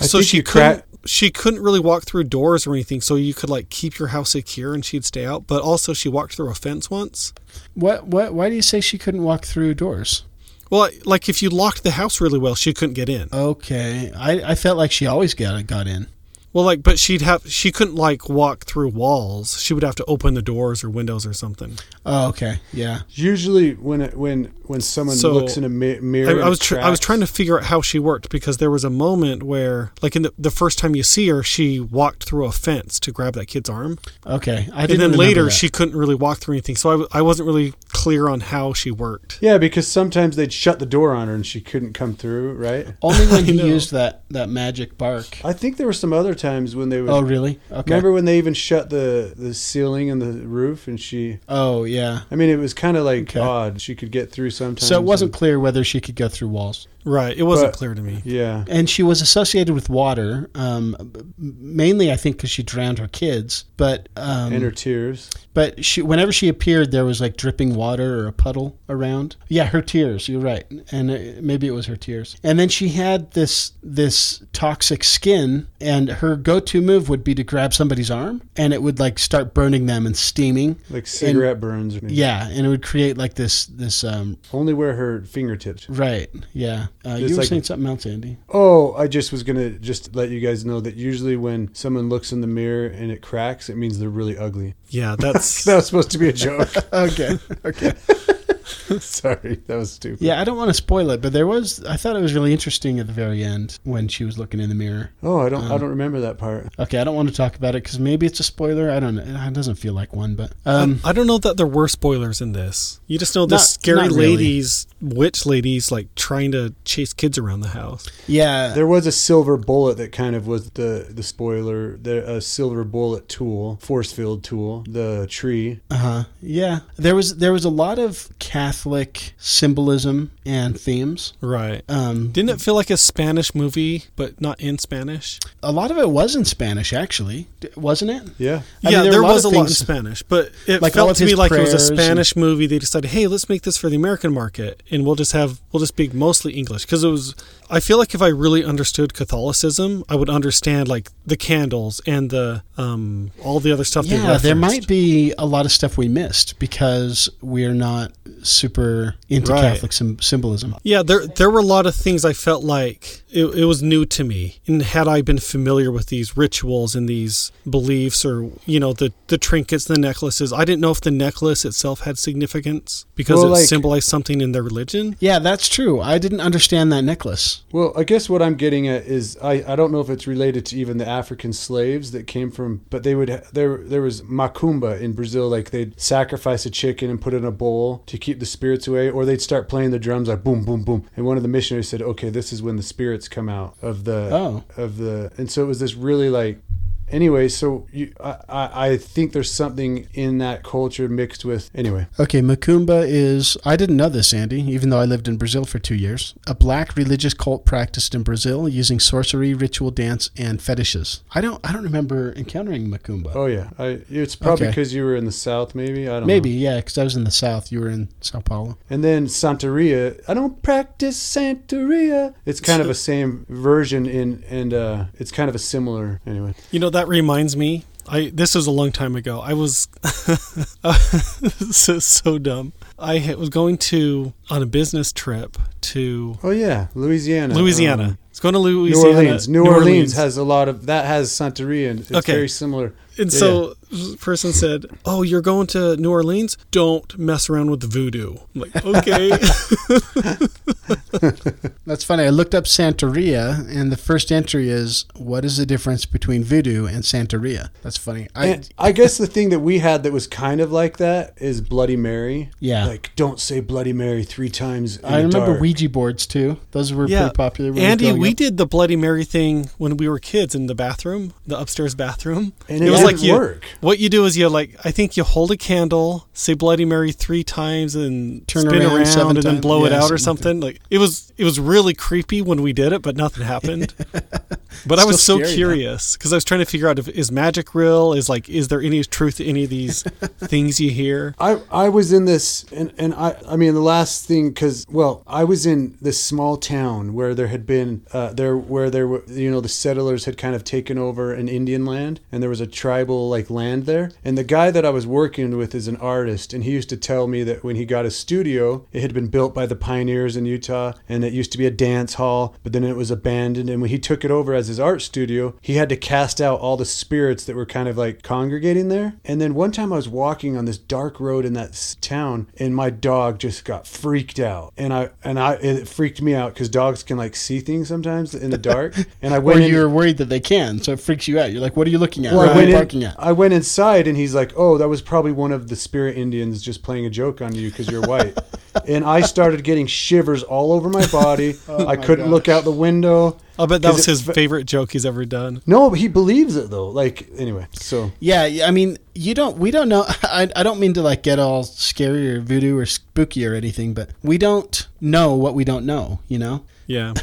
I so think she you couldn't. crack- She couldn't really walk through doors or anything, so you could like keep your house secure and she'd stay out. But also, she walked through a fence once. What what? Why do you say she couldn't walk through doors? Well, like if you locked the house really well, she couldn't get in. Okay, I, I felt like she always got got in. Well, like, but she'd have she couldn't like walk through walls. She would have to open the doors or windows or something. Oh, okay, yeah. Usually, when it, when when someone So, looks in a mi- mirror, I was tr- I was trying to figure out how she worked because there was a moment where, like, in the, the first time you see her, she walked through a fence to grab that kid's arm, Okay, I and didn't then later that. she couldn't really walk through anything. So I, w- I wasn't really clear on how she worked. Yeah, because sometimes they'd shut the door on her and she couldn't come through. Right. only when he know. used that that magic bark. I think there were some other times when they would. Oh, really? Okay. Remember when they even shut the the ceiling and the roof and she. Oh, yeah. I mean, it was kind of like Okay. odd. She could get through sometimes. So it wasn't and- clear whether she could go through walls. Right, it wasn't But- clear to me. Yeah. And she was associated with water, um, mainly I think because she drowned her kids. But um, and her tears. but she whenever she appeared, there was like dripping water or a puddle around. Yeah, her tears. You're right, and uh, maybe it was her tears. And then she had this this toxic skin, and her go-to move would be to grab somebody's arm, and it would like start burning them and steaming. Like cigarette burns. Or Yeah, and it would create like this this um Only where her fingertips. right. Yeah, uh, you It's were like- saying something else, Andy. Oh, I just was gonna just let you guys know that usually when someone looks in the mirror and it cracks, it means they're really ugly. Yeah, that's That was supposed to be a joke. Okay, okay. Sorry, that was stupid. Yeah, I don't want to spoil it, but there was. I thought it was really interesting at the very end when she was looking in the mirror. Oh, I don't. I Um, don't remember that part. Okay, I don't want to talk about it because maybe it's a spoiler. I don't know. It doesn't feel like one, but um, I don't know that there were spoilers in this. You just know the Not- scary not really. ladies, witch ladies, like trying to chase kids around the house. yeah, There was a silver bullet that kind of was the the spoiler. The a silver bullet tool, force field tool, the tree. Uh huh. Yeah, there was there was a lot of Catholic symbolism and themes. Right. Um, Didn't it feel like a Spanish movie, but not in Spanish? a lot of it was in Spanish, actually, wasn't it? Yeah. I yeah, mean, there there a lot was a of lot in Spanish, but it Like felt to me like it was a prayers and- Spanish movie. They decided, hey, let's make this for the American market, and we'll just have we'll just speak mostly English because it was. I feel like if I really understood Catholicism, I would understand like the candles and the um all the other stuff. Yeah, there might be a lot of stuff we missed because we're not super into Right. Catholic sym- symbolism. Yeah, there there were a lot of things I felt like it, it was new to me. And had I been familiar with these rituals and these beliefs or you know the the trinkets, the necklaces, I didn't know if the necklace itself had significance because Well, it like- symbolized something in their religion. Yeah, that's true. I didn't understand that necklace. Well, I guess what I'm getting at is I, I don't know if it's related to even the African slaves that came from, but they would there there was macumba in Brazil, like they'd sacrifice a chicken and put it in a bowl to keep the spirits away, or they'd start playing the drums like boom boom boom, and one of the missionaries said, okay, this is when the spirits come out of the Oh. of the, and so it was this really like. Anyway, so you, I, I I think there's something in that culture mixed with. Anyway, Okay, Macumba is, I didn't know this, Andy, even though I lived in Brazil for two years, a black religious cult practiced in Brazil using sorcery, ritual dance, and fetishes. I don't I don't remember encountering Macumba. oh yeah, I, it's probably Okay. because you were in the south, maybe I don't Maybe, know. yeah, because I was in the South. You were in Sao Paulo. And then Santeria, I don't practice Santeria. It's kind of a same version in, and uh, it's kind of a similar. Anyway, You know that reminds me. I this was a long time ago. I was so, so dumb. I was going to on a business trip to oh yeah, Louisiana, Louisiana. um, It's going to Louisiana. New. Orleans. New, Orleans, has a lot of that has Santeria, and it's Okay. very similar. And Yeah, so person said, "Oh, you're going to New Orleans? Don't mess around with the voodoo." I'm like, "Okay." That's funny. I looked up Santeria, and the first entry is, "What is the difference between voodoo and Santeria?" That's funny. I, I guess the thing that we had that was kind of like that is Bloody Mary. Yeah. Like, don't say Bloody Mary three times. In I the remember dark. Ouija boards too. Those were yeah, pretty popular. When I Andy, growing we did the Bloody Mary thing when we were kids in the bathroom, the upstairs bathroom. And it didn't you, work. What you do is you like, I think you hold a candle, say Bloody Mary three times, and Turn spin around around, and then times. blow it Yeah, out or something something. Like it was, it was really creepy when we did it, but nothing happened. but I was so scary, curious because I was trying to figure out if is magic real? Is like, is there any truth to any of these things you hear? I, I was in this and, and I I mean the last thing because well I was in this small town where there had been uh, there where there were you know the settlers had kind of taken over an Indian land and there was a tribal like land there and the guy that I was working with is an artist and he used to tell me that when he got a studio it had been built by the pioneers in Utah and it used to be a dance hall but then it was abandoned and when he took it over as his art studio he had to cast out all the spirits that were kind of like congregating there and then one time I was walking on this dark road in that town and my dog just got freaked out and I and I it freaked me out because dogs can like see things sometimes in the dark and I went in, you're worried that they can, so it freaks you out. You're like, "What are you looking at? well, what I are went you in- barking at?" I went inside and he's like, "Oh, that was probably one of the spirit Indians just playing a joke on you because you're white." and I started getting shivers all over my body. Oh I my couldn't look out the window. I bet that was it his favorite joke he's ever done. No, but he believes it though. Like anyway, so Yeah, yeah, I mean, you don't. We don't know. I, I don't mean to like get all scary or voodoo or spooky or anything, but we don't know what we don't know. You know. Yeah.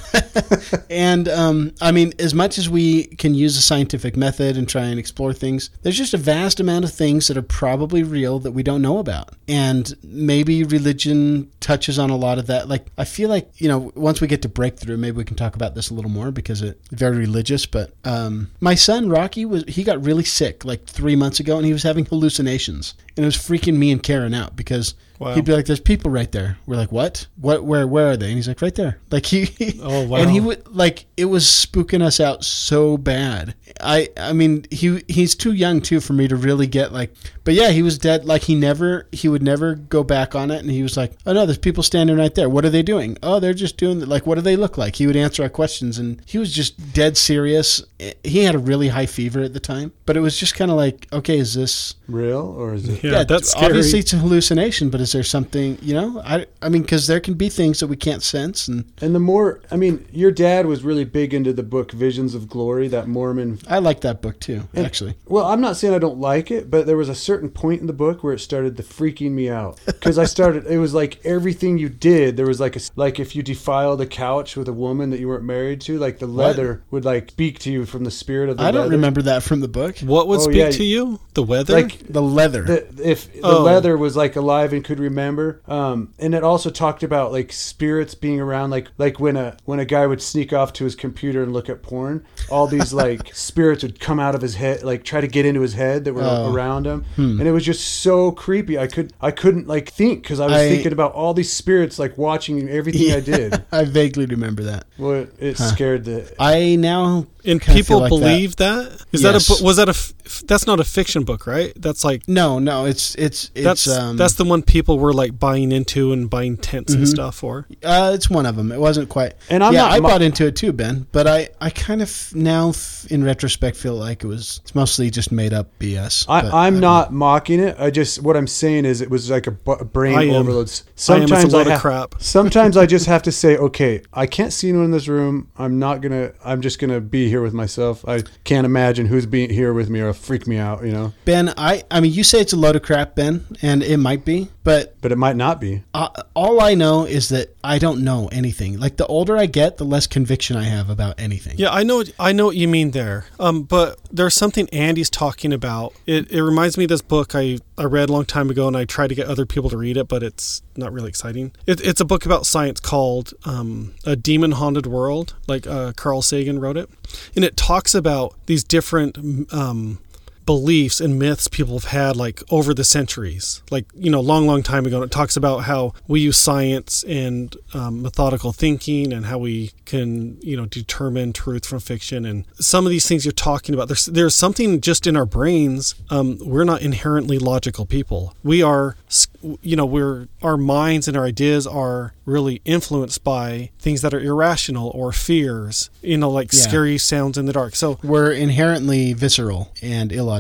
And um, I mean, as much as we can use a scientific method and try and explore things, there's just a vast amount of things that are probably real that we don't know about. And maybe religion touches on a lot of that. Like, I feel like, you know, once we get to breakthrough, maybe we can talk about this a little more because it's very religious. But um, my son, Rocky, was he got really sick like three months ago and he was having hallucinations. And it was freaking me and Karen out because Wow. he'd be like, "There's people right there." We're like, "What? What? Where? Where are they?" And he's like, "Right there." Like he, Oh, wow. and he would like it was spooking us out so bad. I, I mean, he he's too young too for me to really get like. But yeah, he was dead. Like he never, he would never go back on it. And he was like, "Oh no, there's people standing right there. What are they doing? Oh, they're just doing like, what do they look like?" He would answer our questions, and he was just dead serious. He had a really high fever at the time, but it was just kind of like, okay, is this Real or is it? Yeah, that's scary. obviously it's a hallucination, but is there something you know? I I mean, because there can be things that we can't sense, and And the more, I mean, your dad was really big into the book Visions of Glory, that Mormon. I like that book too. And- actually, Well, I'm not saying I don't like it, but there was a certain point in the book where it started to freaking me out because I started. It was like everything you did. There was like a like if you defiled a couch with a woman that you weren't married to, like the leather would like speak to you from the spirit of the. I don't remember that from the book. What would Oh, speak yeah. to you? The weather? Like The leather. the, if the Oh. leather was like alive and could remember um and it also talked about like spirits being around like like when a when a guy would sneak off to his computer and look at porn all these like spirits would come out of his head like try to get into his head that were Oh. around him Hmm. Mm. and it was just so creepy i could i couldn't like think because i was I- thinking about all these spirits like watching everything i did I vaguely remember that. well it, it Huh. scared the I now and kinda people feel like that. believe that? Is Yes. that a book? Was that a? f- f- That's not a fiction book, right? That's like No, no, it's it's it's that's um that's the one people were like buying into and buying tents and Mhm. stuff for. uh, it's one of them. It wasn't quite. And I'm yeah, not I mo- bought into it too, Ben. But I I kind of now f- in retrospect feel like it was it's mostly just made up BS. I, i'm um, not mocking it. I just what I'm saying is it was like a bu- brain I am. overload. I am. It's a Sometimes load of ha- crap. Sometimes I just have to say, okay, I can't see anyone in this room. I'm not gonna. I'm just gonna be here with myself. I can't imagine who's being here with me or freak me out. You know, Ben. I I mean, you say it's a load of crap, Ben, and it might be, but but it might not be. uh, all I know is that I don't know anything. Like the older I get, the less conviction I have about anything. Yeah, I know. I know what you mean there. Um, but there's something Andy's talking about. It, it reminds me of this book I, I read a long time ago, and I tried to get other people to read it, but it's not really exciting. It, it's a book about science called um, "A Demon Haunted World." Like uh, Carl Sagan wrote it, and it talks about these different. Um, beliefs and myths people have had like over the centuries like you know long long time ago and it talks about how we use science and um, methodical thinking and how we can you know determine truth from fiction and some of these things you're talking about there's there's something just in our brains um, we're not inherently logical people we are you know we're our minds and our ideas are really influenced by things that are irrational or fears you know like Yeah. scary sounds in the dark so We're inherently visceral and illogical.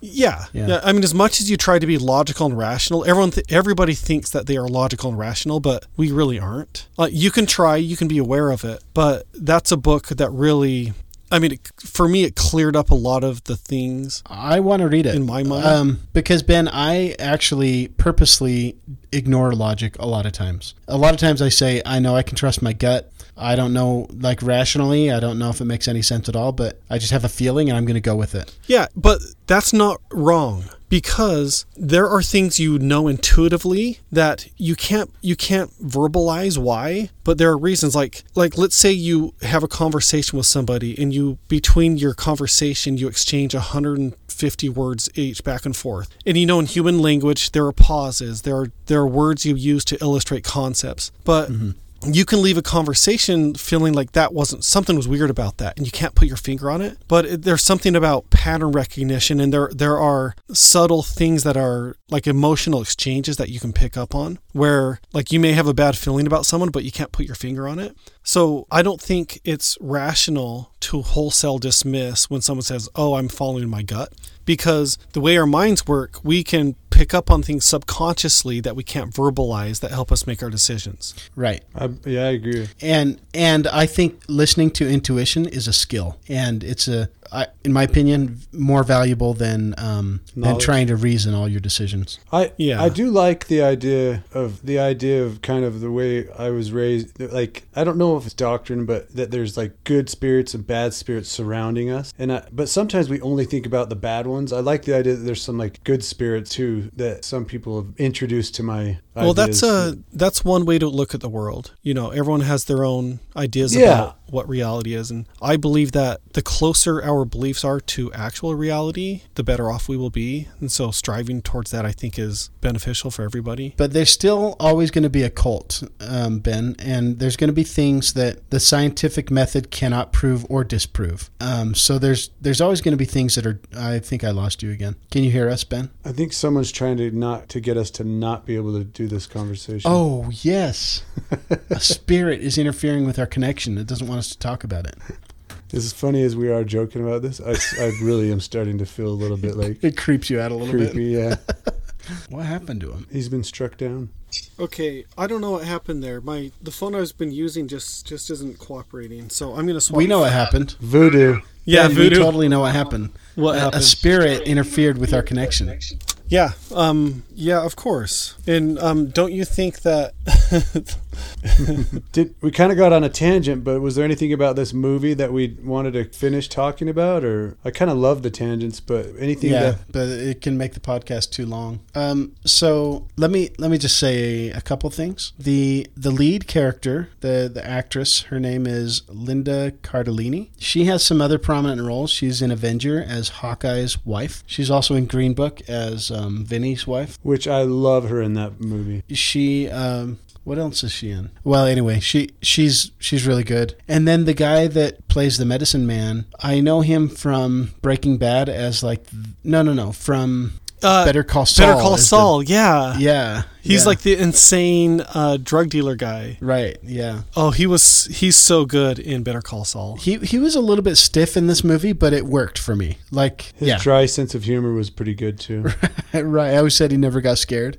Yeah, Yeah. yeah. I mean, as much as you try to be logical and rational, everyone, th- everybody thinks that they are logical and rational, but we really aren't. Like, you can try, you can be aware of it, but that's a book that really, I mean, it, for me, it cleared up a lot of the things. I want to read it In my mind? um, because Ben, I actually purposely ignore logic a lot of times. A lot of times I say, I know I can trust my gut. I don't know, like rationally, I don't know if it makes any sense at all, but I just have a feeling and I'm going to go with it. Yeah, but that's not wrong because there are things you know intuitively that you can't you can't verbalize why, but there are reasons like like let's say you have a conversation with somebody and you between your conversation you exchange 150 words each back and forth. And you know in human language there are pauses, there are there are words you use to illustrate concepts. But mm-hmm. You can leave a conversation feeling like that wasn't something was weird about that and you can't put your finger on it. But there's something about pattern recognition and there there are subtle things that are like emotional exchanges that you can pick up on where like you may have a bad feeling about someone but you can't put your finger on it. So i don't think it's rational to wholesale dismiss when someone says oh i'm following my gut. Because the way our minds work we can pick up on things subconsciously that we can't verbalize that help us make our decisions Right. I, yeah, I agree. And and I think listening to intuition is a skill, and it's a, I, in my opinion, more valuable than um, than trying to reason all your decisions. I Yeah. I do like the idea of the idea of kind of the way I was raised. Like I don't know if it's doctrine, but that there's like good spirits and bad spirits surrounding us. And I, but sometimes we only think about the bad ones. I like the idea that there's some like good spirits that some people have introduced to my. Well, that's ideas. uh that's one way to look at the world. You know, everyone has their own ideas Yeah. about what reality is. And I believe that the closer our beliefs are to actual reality, the better off we will be. And so striving towards that, I think, is beneficial for everybody. But there's still always going to be a cult, um, Ben, and there's going to be things that the scientific method cannot prove or disprove. Um, so there's there's always going to be things that are. I think I lost you again. Can you hear us, Ben? I think someone's trying to not to get us to not be able to do this conversation. Oh yes, a spirit is interfering with our connection. It doesn't want us to talk about it. As funny as we are joking about this, I, I really am starting to feel a little bit like it creeps you out a little creepy. bit. Yeah, What happened to him? he's been struck down. Okay, I don't know what happened there. My the phone I've been using just just isn't cooperating. So I'm gonna swap. We know what happened. Voodoo. Yeah, Ben, voodoo. We totally know what happened. What A- A spirit interfered with our connection. Yeah, um, yeah, of course. And um, don't you think that? Did we kind of got on a tangent? But was there anything about this movie that we wanted to finish talking about? Or I kind of love the tangents, but anything Yeah, that but it can make the podcast too long. Um, so let me let me just say a couple things. The the lead character, the the actress, her name is Linda Cardellini. She has some other prominent roles. She's in Avenger as Hawkeye's wife. She's also in Green Book as um, Vinny's wife. which I love her in that movie. She um, what else is she in? Well, anyway, she she's she's really good. And then the guy that plays the medicine man, I know him from Breaking Bad as like no no no from Uh, Better Call Saul. Better Call as the- Saul. yeah, yeah, He's yeah. like the insane uh, drug dealer guy. right. Yeah, Oh, he was. He's so good in Better Call Saul. he he was a little bit stiff in this movie, but it worked for me. Like His yeah, dry sense of humor was pretty good too. right. I always said he never got scared.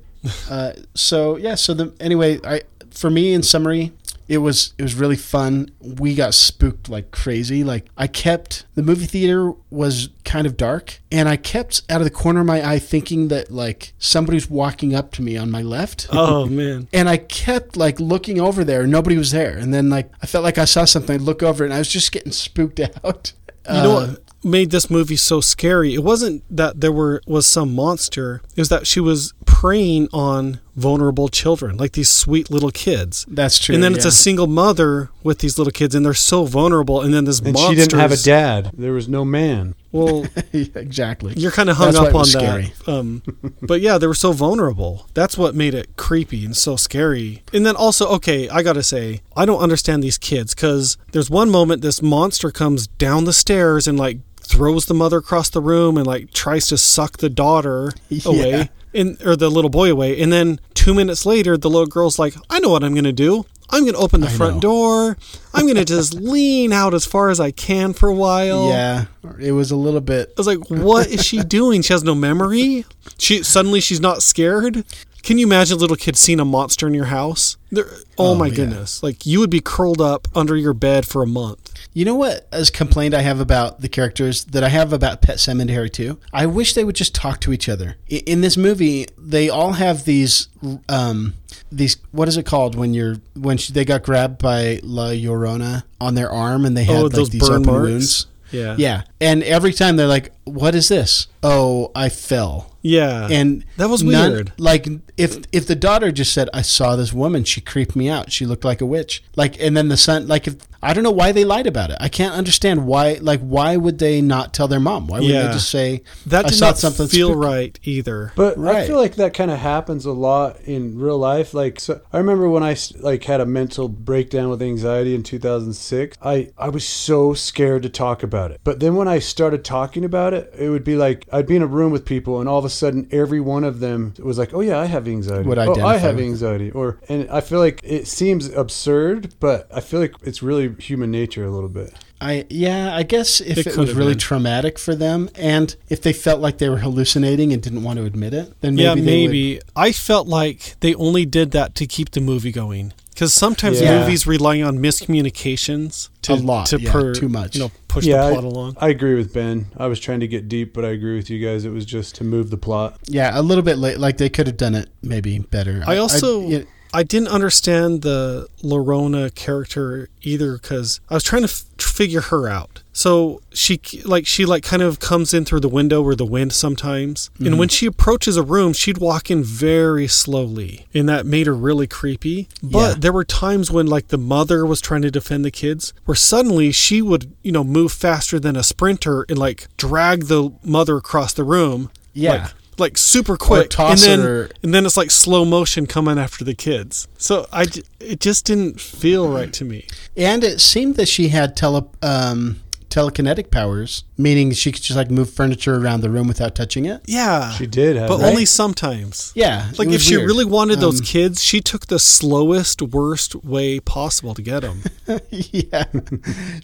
Uh, so yeah. So the anyway, I for me in summary, it was it was really fun. We got spooked like crazy. Like I kept the movie theater was kind of dark, and I kept out of the corner of my eye thinking that like somebody's walking up to me on my left. Oh man. And I kept like looking over there, and nobody was there. And then like I felt like I saw something. I'd look over, and I was just getting spooked out. You know what made this movie so scary? It wasn't that there were was some monster. It was that she was preying on vulnerable children, like these sweet little kids. That's true. and then it's a single mother with these little kids, and they're so vulnerable. And then this And monster. she didn't have a dad. There was no man. Well, exactly. you're kind of hung That's up on was that. scary. Um, but yeah, they were so vulnerable. That's what made it creepy and so scary. And then also, okay, I gotta say, I don't understand these kids because there's one moment this monster comes down the stairs and like throws the mother across the room and like tries to suck the daughter away. And, or the little boy away, and then two minutes later, the little girl's like, "I know what I'm gonna do. I'm gonna open the I front know. door. I'm gonna just lean out as far as I can for a while." Yeah, it was a little bit. I was like, what is she doing? She has no memory. She suddenly she's not scared. Can you imagine a little kid seeing a monster in your house? They're, oh, Oh, my yeah. goodness! Like you would be curled up under your bed for a month. You know what? As complaint I have about the characters that I have about Pet Sematary too. I wish they would just talk to each other. In this movie, they all have these um these what is it called when you're when she, they got grabbed by La Llorona on their arm and they had Oh, like these open marks? wounds. Yeah. Yeah. And every time they're like, "What is this?" "Oh, I fell." Yeah. And That was none- weird. Like if if the daughter just said, "I saw this woman, she creeped me out. She looked like a witch." Like and then the son like if I don't know why they lied about it. I can't understand why like why would they not tell their mom? Why would Yeah. they just say That I saw not something feel spooky." right either. But I feel like that kind of happens a lot in real life. Like, so I remember when I like had a mental breakdown with anxiety in 2006. I I was so scared to talk about it. But then when I started talking about it, it would be like I'd be in a room with people, and all of a sudden, every one of them was like, "Oh yeah, I have anxiety. Would oh, I have anxiety." Or and I feel like it seems absurd, but I feel like it's really human nature a little bit. I yeah, I guess if It it, was really been. traumatic for them and if they felt like they were hallucinating and didn't want to admit it, then maybe yeah, they would- maybe. I felt like they only did that to keep the movie going. Because sometimes Yeah. movies rely on miscommunications to A lot, to yeah, too much. You know, push yeah, the plot I, along. I agree with Ben. I was trying to get deep, but I agree with you guys. It was just to move the plot. Yeah, a little bit late. Like they could have done it maybe better. I also yeah, I didn't understand the Llorona character either because I was trying to f- figure her out. So she like she like kind of comes in through the window or the wind sometimes, Mhm. and when she approaches a room, she'd walk in very slowly, and that made her really creepy. But Yeah. there were times when like the mother was trying to defend the kids, where suddenly she would you know move faster than a sprinter and like drag the mother across the room. Yeah. Like, like super quick, and then her- and then it's like slow motion coming after the kids. So i it just didn't feel right to me. And it seemed that she had tele um, telekinetic powers, meaning she could just like move furniture around the room without touching it. Yeah, She did have but that. only sometimes. Yeah, Like if was she weird. really wanted those Um, kids, she took the slowest, worst way possible to get them. yeah.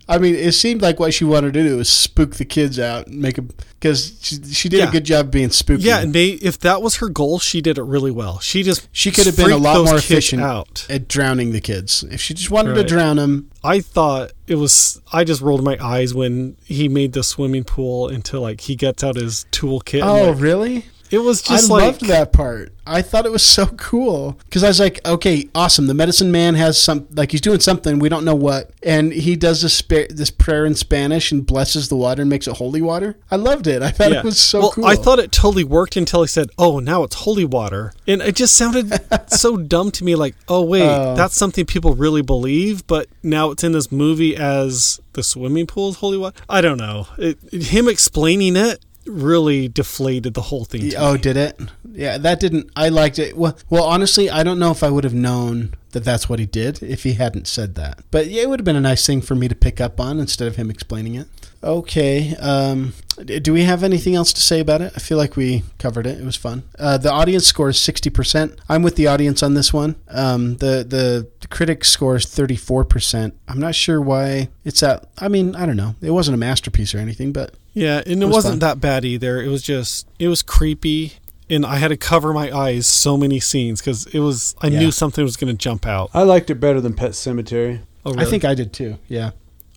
I mean, it seemed like what she wanted to do was spook the kids out and make them because she, she did Yeah. a good job being spooky. yeah, and they, if that was her goal, she did it really well. She just she could have been a lot more efficient out. at drowning the kids. If she just wanted to drown them, I thought it was. I just rolled my eyes when he made the swimming pool until like he gets out his toolkit. Oh, like, really? It was just I like loved that part. I thought it was so cool because I was like, okay, awesome. The medicine man has some, like he's doing something we don't know what, and he does this spa- this prayer in Spanish and blesses the water and makes it holy water. I loved it. I thought Yeah. it was so well, cool. I thought it totally worked until he said, "Oh, now it's holy water," and it just sounded so dumb to me. Like, oh wait, Oh. that's something people really believe, but now it's in this movie as the swimming pool is holy water. I don't know. It, it- him explaining it really deflated the whole thing. Oh, me. did it? Yeah, that didn't. I liked it. Well, well, honestly, I don't know if I would have known that that's what he did if he hadn't said that. But yeah, it would have been a nice thing for me to pick up on instead of him explaining it. Okay. Um, do we have anything else to say about it? I feel like we covered it. It was fun. Uh, the audience score is sixty percent. I'm with the audience on this one. Um, the the, the critic score is thirty four percent. I'm not sure why it's at. I mean, I don't know. It wasn't a masterpiece or anything, but Yeah, and it, was wasn't fun. that bad either. It was just it was creepy, and I had to cover my eyes so many scenes because it was. I Yeah. knew something was going to jump out. I liked it better than Pet Sematary. Oh, I think I did too. Yeah.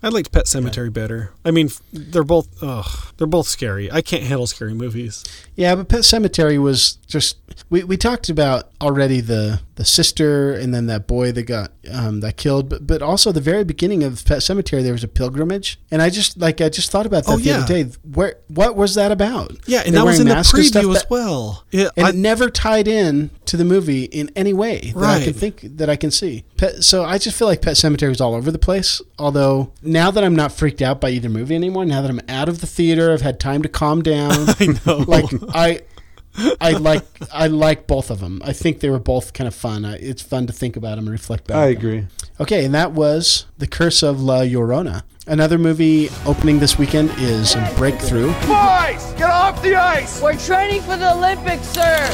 I liked Pet Sematary better. I mean, they're both ugh, they're both scary. I can't handle scary movies. Yeah, but Pet Sematary was just we, we talked about already the the sister and then that boy that got um, that killed, but but also the very beginning of Pet Sematary there was a pilgrimage, and I just like I just thought about that Oh, the yeah. other day. Where what was that about? Yeah, and They're that was in the preview as well. Yeah, and I- it never tied in to the movie in any way that I can think that I can see. Pet, so I just feel like Pet Sematary was all over the place. Although now that I'm not freaked out by either movie anymore, now that I'm out of the theater, I've had time to calm down. I know. Like I, I like I like both of them. I think they were both kind of fun. I, it's fun to think about them and reflect back. I on them. agree. Okay, and that was The Curse of La Llorona. Another movie opening this weekend is Breakthrough. Boys, get off the ice! We're training for the Olympics, sir!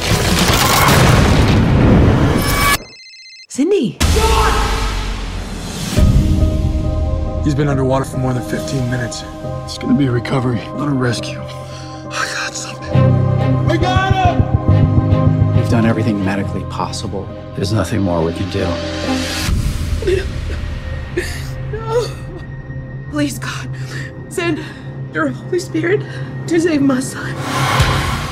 Cindy. He's been underwater for more than 15 minutes. It's gonna be a recovery, not a rescue. I got something. We got him! We've done everything medically possible. There's nothing more we can do. no. Please, God, send your Holy Spirit to save my son.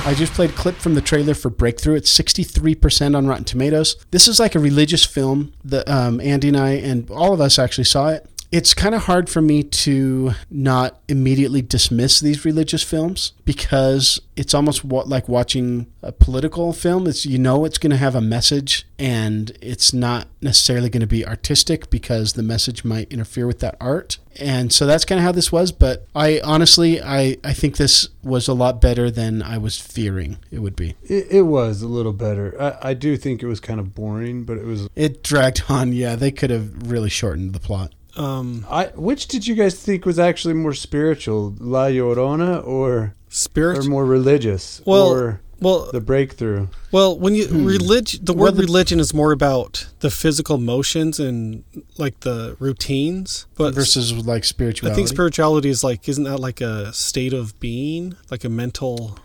I just played a clip from the trailer for Breakthrough. It's 63% on Rotten Tomatoes. This is like a religious film that um, Andy and I, and all of us actually saw it. It's kind of hard for me to not immediately dismiss these religious films because it's almost what, like watching a political film. It's you know it's going to have a message and it's not necessarily going to be artistic because the message might interfere with that art. And so that's kind of how this was. But I honestly, I, I think this was a lot better than I was fearing it would be. It, it was a little better. I, I do think it was kind of boring, but it was. It dragged on. Yeah, they could have really shortened the plot. Um, I which did you guys think was actually more spiritual, La Llorona or Spirit- or more religious, Well- or well- the breakthrough? Well, when you religion, the Well, word the- religion is more about the physical motions and like the routines, but versus like spirituality. I think spirituality is like, isn't that like a state of being, like a mental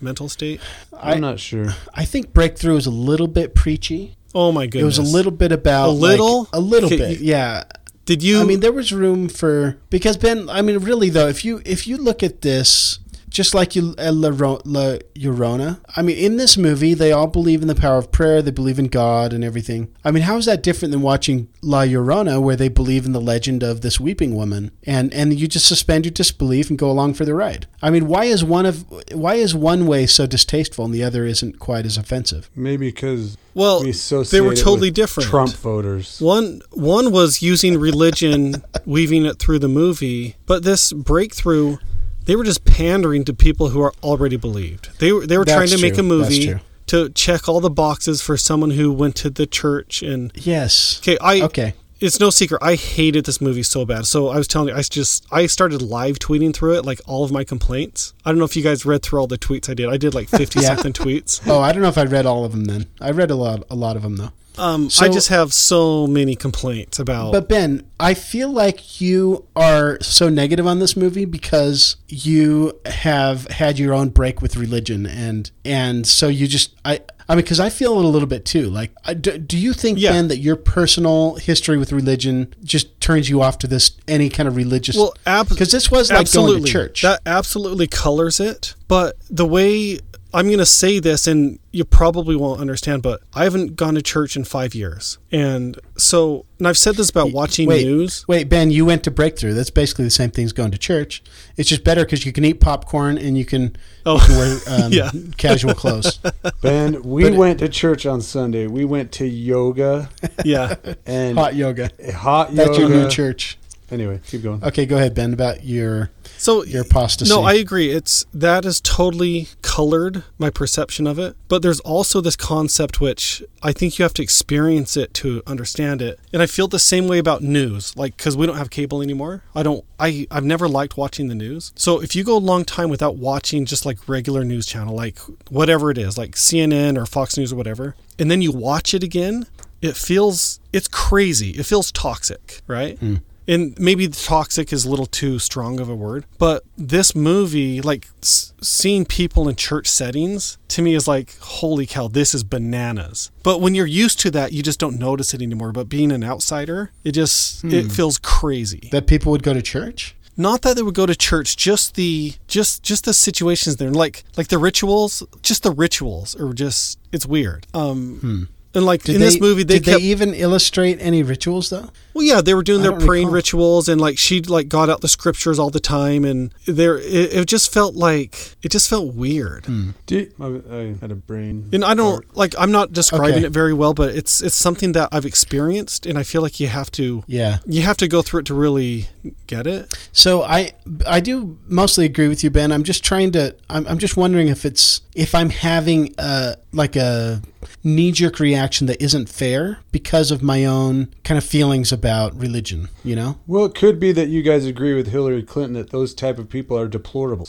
mental state? I'm not sure. I think Breakthrough is a little bit preachy. Oh my goodness! It was a little bit about A little? like, a little Okay, bit, you- yeah. Did you? I mean, there was room for because Ben. I mean, really though, if you if you look at this just like you, uh, La, La Llorona. I mean, in this movie, they all believe in the power of prayer. They believe in God and everything. I mean, how is that different than watching La Llorona, where they believe in the legend of this weeping woman, and and you just suspend your disbelief and go along for the ride? I mean, why is one of why is one way so distasteful and the other isn't quite as offensive? Maybe because Well, we they were totally different. Trump voters. One one was using religion, weaving it through the movie, but this breakthrough, they were just pandering to people who are already believed. They were they were trying That's to make a movie to check all the boxes for someone who went to the church and Yes. okay, I Okay. It's no secret. I hated this movie so bad. So I was telling you, I just I started live tweeting through it, like all of my complaints. I don't know if you guys read through all the tweets I did. I did like fifty Yeah. something tweets. Oh, I don't know if I read all of them. Then I read a lot, a lot of them though. Um, So- I just have so many complaints about. But Ben, I feel like you are so negative on this movie because you have had your own break with religion, and and so you just I. I mean, because I feel it a little bit too. Like, do, do you think, Yeah. Ben, that your personal history with religion just turns you off to this any kind of religious? Well, ab- because this was like absolutely. going to church. That absolutely colors it. But the way I'm going to say this, and you probably won't understand, but I haven't gone to church in five years. And so, and I've said this about watching wait, news. Wait, Ben, you went to Breakthrough. That's basically the same thing as going to church. It's just better because you can eat popcorn and you can, Oh, you can wear um, yeah. casual clothes. Ben, we But- went to church on Sunday. We went to yoga Yeah. and Hot yoga. hot yoga. That's your yoga. new church. Anyway, keep going. Okay, go ahead, Ben, about your So your apostasy. No, I agree. It's that has totally colored my perception of it. But there's also this concept which I think you have to experience it to understand it. And I feel the same way about news, like because we don't have cable anymore. I don't. I I've never liked watching the news. So if you go a long time without watching just like regular news channel, like whatever it is, like CNN or Fox News or whatever, and then you watch it again, it feels it's crazy. It feels toxic, right? Hmm. And maybe toxic is a little too strong of a word but this movie like s- seeing people in church settings to me is like holy cow this is bananas but when you're used to that you just don't notice it anymore but being an outsider it just it Hmm. feels crazy that people would go to church. not that they would go to church just the just just the situations there like like the rituals just the rituals or just it's weird um and like Hmm. Did in they, this movie they did kept they even illustrate any rituals though? Well, yeah, they were doing I their praying recall. rituals, and like she like got out the scriptures all the time, and there it, it just felt like it just felt weird. Hmm. Do you- I, I had a brain. And I don't like I'm not describing Okay. it very well, but it's it's something that I've experienced, and I feel like you have to Yeah. you have to go through it to really get it. So I I do mostly agree with you, Ben. I'm just trying to. I'm, I'm just wondering if it's if I'm having a like a knee jerk reaction that isn't fair because of my own kind of feelings about religion. You know. Well, it could be that you guys agree with Hillary Clinton that those type of people are deplorable.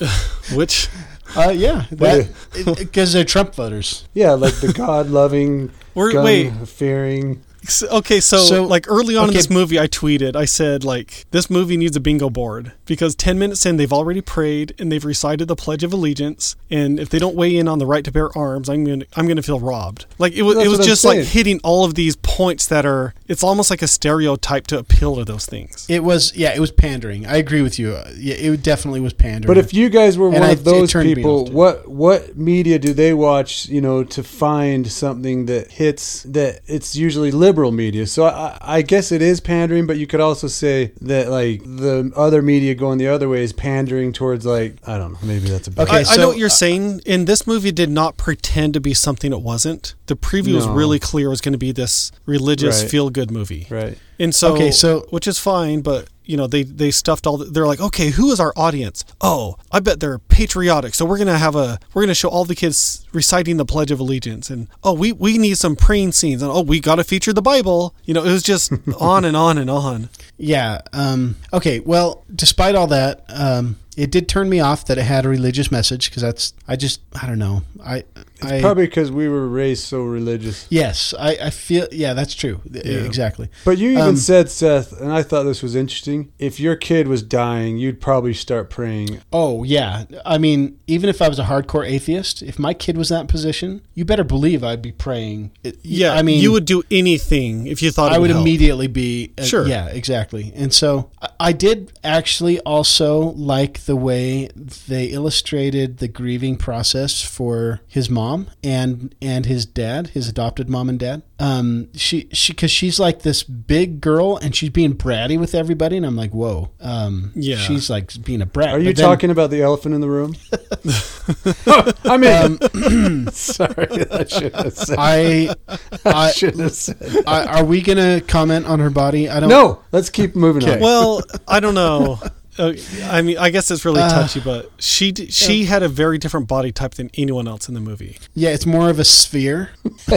Which Uh, yeah, because they're Trump voters. yeah, like the God-loving, gun-fearing. S- Okay, so, So- like early on in this movie, I tweeted, I said like this movie needs a bingo board because ten minutes in, they've already prayed and they've recited the Pledge of Allegiance, and if they don't weigh in on the right to bear arms, I'm gonna I'm gonna feel robbed. Like it was That's it was what I'm just like hitting all of these points that are it's almost like a stereotype to appeal to those things. It was yeah, it was pandering. I agree with you. Uh, Yeah, it definitely was pandering. But if you guys were And one I- of it those people, what what media do they watch? You know, to find something that hits that it's usually liberal media. So I, I guess it is pandering, but you could also say that like the other media going the other way is pandering towards like I don't know. Maybe that's a bad Okay, I, I know what you're uh, saying. And this movie did not pretend to be something it wasn't. The preview was really clear it was going to be this religious Right. feel good movie. right. And so, Okay, so- which is fine, but you know, they they stuffed all. The, they're like, okay, who is our audience? Oh, I bet they're patriotic. So we're gonna have a we're gonna show all the kids reciting the Pledge of Allegiance, and oh, we we need some praying scenes, and oh, we got to feature the Bible. You know, it was just on and on and on. Yeah. Um, okay. Well, despite all that, um, it did turn me off that it had a religious message because that's I just I don't know I It's I probably because we were raised so religious. yes I, I feel yeah that's true exactly. But you even Um, said, Seth, and I thought this was interesting. If your kid was dying, you'd probably start praying. Oh yeah, I mean, even if I was a hardcore atheist, if my kid was in that position, you better believe I'd be praying. It- Yeah, I mean, you would do anything if you thought it I would help. immediately be uh, Sure. Yeah, exactly. And so I- I did actually also like the way they illustrated the grieving process for his mom and and his dad, his adopted mom and dad. Um, she she because she's like this big girl and she's being bratty with everybody, and I'm like, whoa. Um, Yeah. she's like being a brat. Are you then- talking about the elephant in the room? I mean, sorry, I shouldn't have said. I, I, shouldn't have said. I, are we gonna comment on her body? I don't. No, let's keep moving on. Well, I don't know. Uh, I mean, I guess it's really Uh, touchy, but she d- she had a very different body type than anyone else in the movie. Yeah, it's more of a sphere.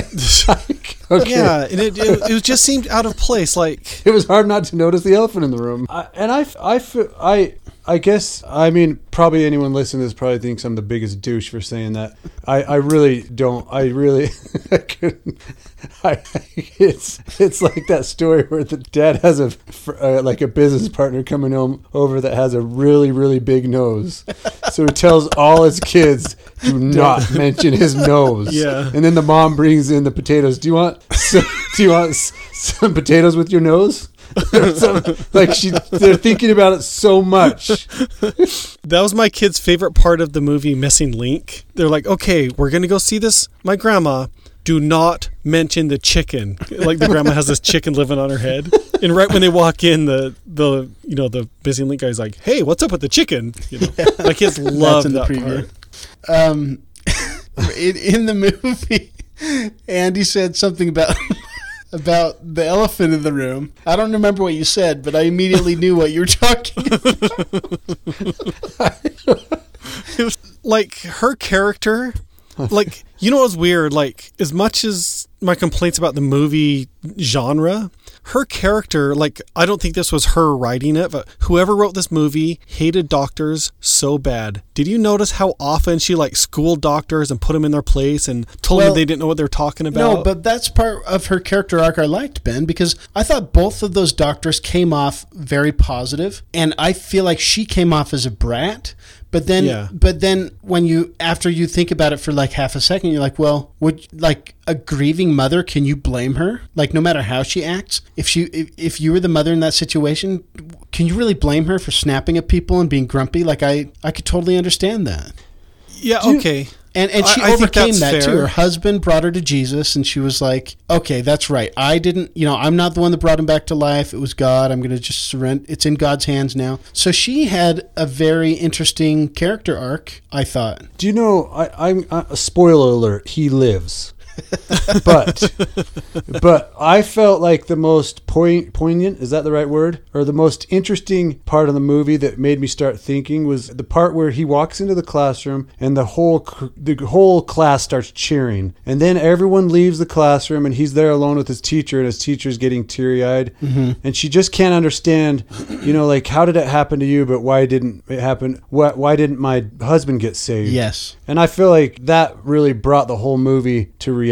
Okay. Yeah, and it, it, it just seemed out of place. Like it was hard not to notice the elephant in the room. I, and I, I, feel- I, I guess, I mean, probably anyone listening to this probably thinks I'm the biggest douche for saying that. I, I really don't. I really, I couldn't. I, it's, it's like that story where the dad has a, uh, like a business partner coming home over that has a really, really big nose. So he tells all his kids, do not mention his nose. Yeah. And then the mom brings in the potatoes. Do you want, some, do you want some potatoes with your nose? Some- like she, they're thinking about it so much. that was my kid's favorite part of the movie Missing Link. They're like, okay, we're gonna go see this. My grandma. Do not mention the chicken. Like the grandma has this chicken living on her head, and right when they walk in, the the you know the missing link guy's like, "Hey, what's up with the chicken?" You know, like kids love in the that preview. part. Um, in, in the movie, Andy said something about about the elephant in the room. I don't remember what you said, but I immediately knew what you were talking about. it was like her character like you know what's weird like as much as my complaints about the movie genre her character like i don't think this was her writing it but whoever wrote this movie hated doctors so bad did you notice how often she like schooled doctors and put them in their place and told Well, them they didn't know what they were talking about No, but that's part of her character arc I liked, Ben, because I thought both of those doctors came off very positive, and I feel like she came off as a brat. But then, Yeah. but then when you after you think about it for like half a second, you're like, well, would like a grieving mother? Can you blame her? Like, no matter how she acts, if she if, if you were the mother in that situation, can you really blame her for snapping at people and being grumpy? Like, I I could totally understand that. yeah Do you- okay And and she I think overcame that too. Her husband brought her to Jesus, and she was like, "Okay, that's right. I didn't. You know, I'm not the one that brought him back to life. It was God. I'm going to just surrender. It's in God's hands now." So she had a very interesting character arc. I thought. Do you know? I, I'm uh, spoiler alert. He lives, but but I felt like the most point, poignant is that the right word or the most interesting part of the movie that made me start thinking was the part where he walks into the classroom and the whole the whole class starts cheering and then everyone leaves the classroom and he's there alone with his teacher and his teacher's getting teary eyed Mhm. and she just can't understand you know like how did it happen to you but why didn't it happen why, why didn't my husband get saved Yes. and I feel like that really brought the whole movie to reality.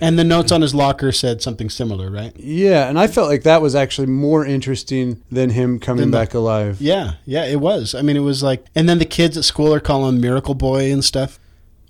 And the notes on his locker said something similar, right? Yeah, and I felt like that was actually more interesting than him coming Than the- back alive. Yeah, yeah, it was. I mean, it was like, and then the kids at school are calling him Miracle Boy and stuff.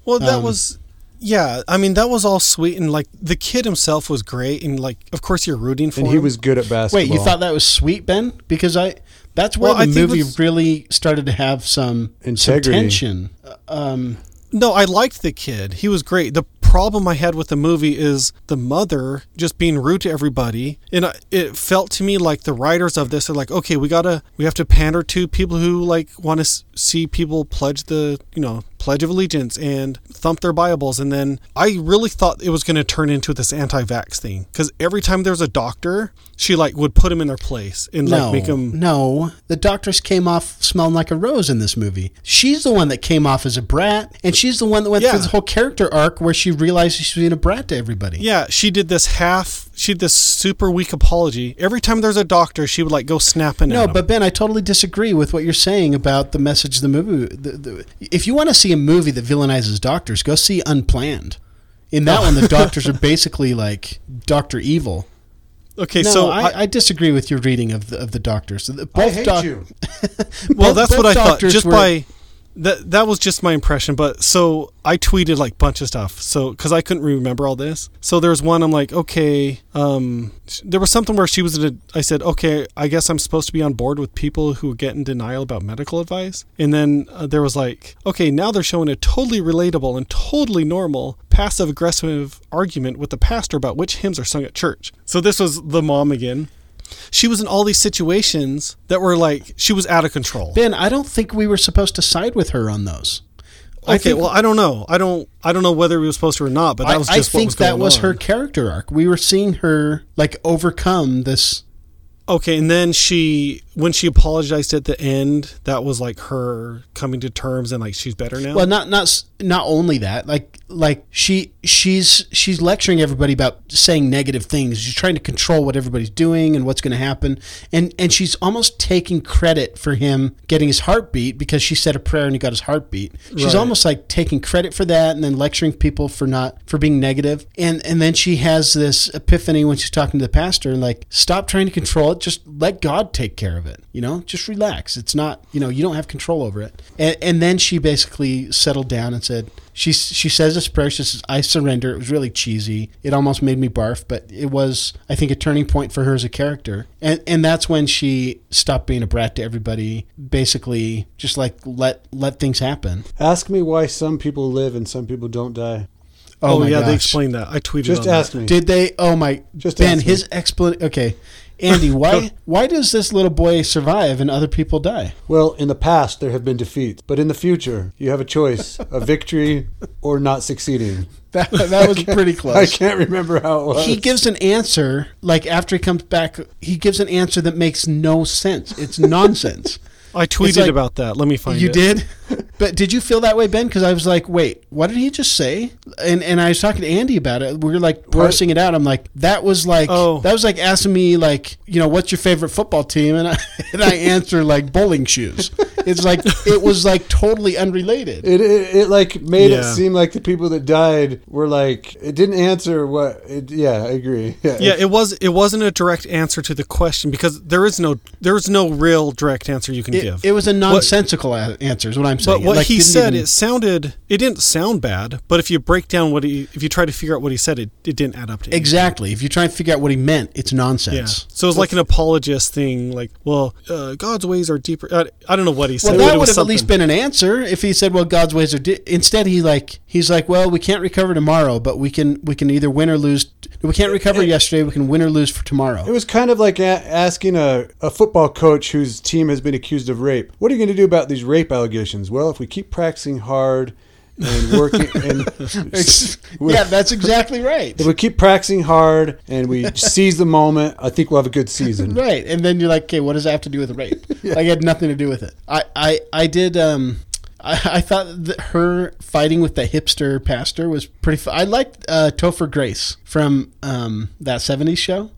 Well, that Um, was, yeah. I mean, that was all sweet, and like the kid himself was great, and like, of course, you're rooting for And him. And he was good at basketball. Wait, you thought that was sweet, Ben? Because I, that's where Well, the think movie what's- really started to have some some Integrity. tension. Um, No, I liked the kid. He was great. The problem I had with the movie is the mother just being rude to everybody, and it felt to me like the writers of this are like, okay, we gotta, we have to pander to people who like want to see people pledge the, you know, pledge of allegiance and thump their Bibles, and then I really thought it was going to turn into this anti-vax thing because every time there's a doctor, she like would put him in their place and like make him. no, the doctors came off smelling like a rose in this movie. She's the one that came off as a brat, and she's the one that went Yeah. through this whole character arc where she realized she was being a brat to everybody. Yeah, she did this half. She did this super weak apology. Every time there's a doctor, she would like go snapping. No, at him. but Ben, I totally disagree with what you're saying about the message of the movie. The, the, if you want to see a movie that villainizes doctors, go see Unplanned. In that one, the doctors are basically like Doctor Evil. Okay, No, so I, I- I, disagree with your reading of the, of the doctors. The- I Both hate doc- you. well, both- that's both what I thought. Just were- by that that was just my impression. But so I tweeted like bunch of stuff. So because I couldn't remember all this. So there's one I'm like, okay, um, there was something where she was. In a, I said, okay, I guess I'm supposed to be on board with people who get in denial about medical advice. And then uh, there was like, okay, now they're showing a totally relatable and totally normal passive aggressive argument with the pastor about which hymns are sung at church. So this was the mom again she was in all these situations that were like she was out of control. Ben, I don't think we were supposed to side with her on those. Okay, think, well, I don't know. I don't. I don't know whether we were supposed to or not. But that was just I think was that was on. her character arc. We were seeing her like overcome this. Okay, and then she when she apologized at the end, that was like her coming to terms and like she's better now. Well, not not not only that, like like she she's she's lecturing everybody about saying negative things. She's trying to control what everybody's doing and what's going to happen, and and she's almost taking credit for him getting his heartbeat because she said a prayer and he got his heartbeat. She's right. almost like taking credit for that and then lecturing people for not for being negative. And and then she has this epiphany when she's talking to the pastor, and like stop trying to control it, just let God take care of it. You know, just relax. It's not, you know, you don't have control over it. And, and then she basically settled down and said, she she says this prayer. She says, "I surrender." It was really cheesy. It almost made me barf, but it was, I think, a turning point for her as a character. And and that's when she stopped being a brat to everybody. Basically, just like let let things happen. Ask me why some people live and some people don't die. Oh, oh yeah, gosh. they explained that. I tweeted. Just ask that. me. Did they? Oh my! Just Ben, his explanation. Okay, Andy, why why does this little boy survive and other people die? Well, in the past there have been defeats, but in the future you have a choice: a victory or not succeeding. That, that was pretty close. I can't remember how it was. He gives an answer like after he comes back. He gives an answer that makes no sense. It's nonsense. I tweeted like, about that. Let me find you it. You did? But did you feel that way, Ben? Because I was like, wait, what did he just say? And and I was talking to Andy about it. We were like parsing what? it out. I'm like, that was like oh. that was like asking me like, you know, what's your favorite football team? And I and I answer like bowling shoes. It's like it was like totally unrelated. It it, it like made yeah. it seem like the people that died were like it didn't answer what. It, yeah, I agree. Yeah, yeah, it was it wasn't a direct answer to the question because there is no there is no real direct answer you can it, give. It was a nonsensical what, answer. Is what I'm saying. But what like, he said, even, it sounded it didn't sound bad. But if you break down what he, if you try to figure out what he said, it, it didn't add up to anything. exactly. If you try and figure out what he meant, it's nonsense. Yeah. So it's like an apologist thing. Like, well, uh, God's ways are deeper. I, I, don't know what he said. Well, that would have something. at least been an answer if he said, "Well, God's ways are." Di-. Instead, he like he's like, "Well, we can't recover tomorrow, but we can we can either win or lose." We can't recover it, yesterday. We can win or lose for tomorrow. It was kind of like a- asking a, a football coach whose team has been accused of rape. What are you going to do about these rape allegations? Well, if we keep practicing hard and working and yeah that's exactly right if we keep practicing hard and we seize the moment i think we'll have a good season right and then you're like okay what does that have to do with rape yeah. like it had nothing to do with it i i, I did um I, I thought that her fighting with the hipster pastor was pretty. Fu- I liked uh, Topher Grace from um, that '70s show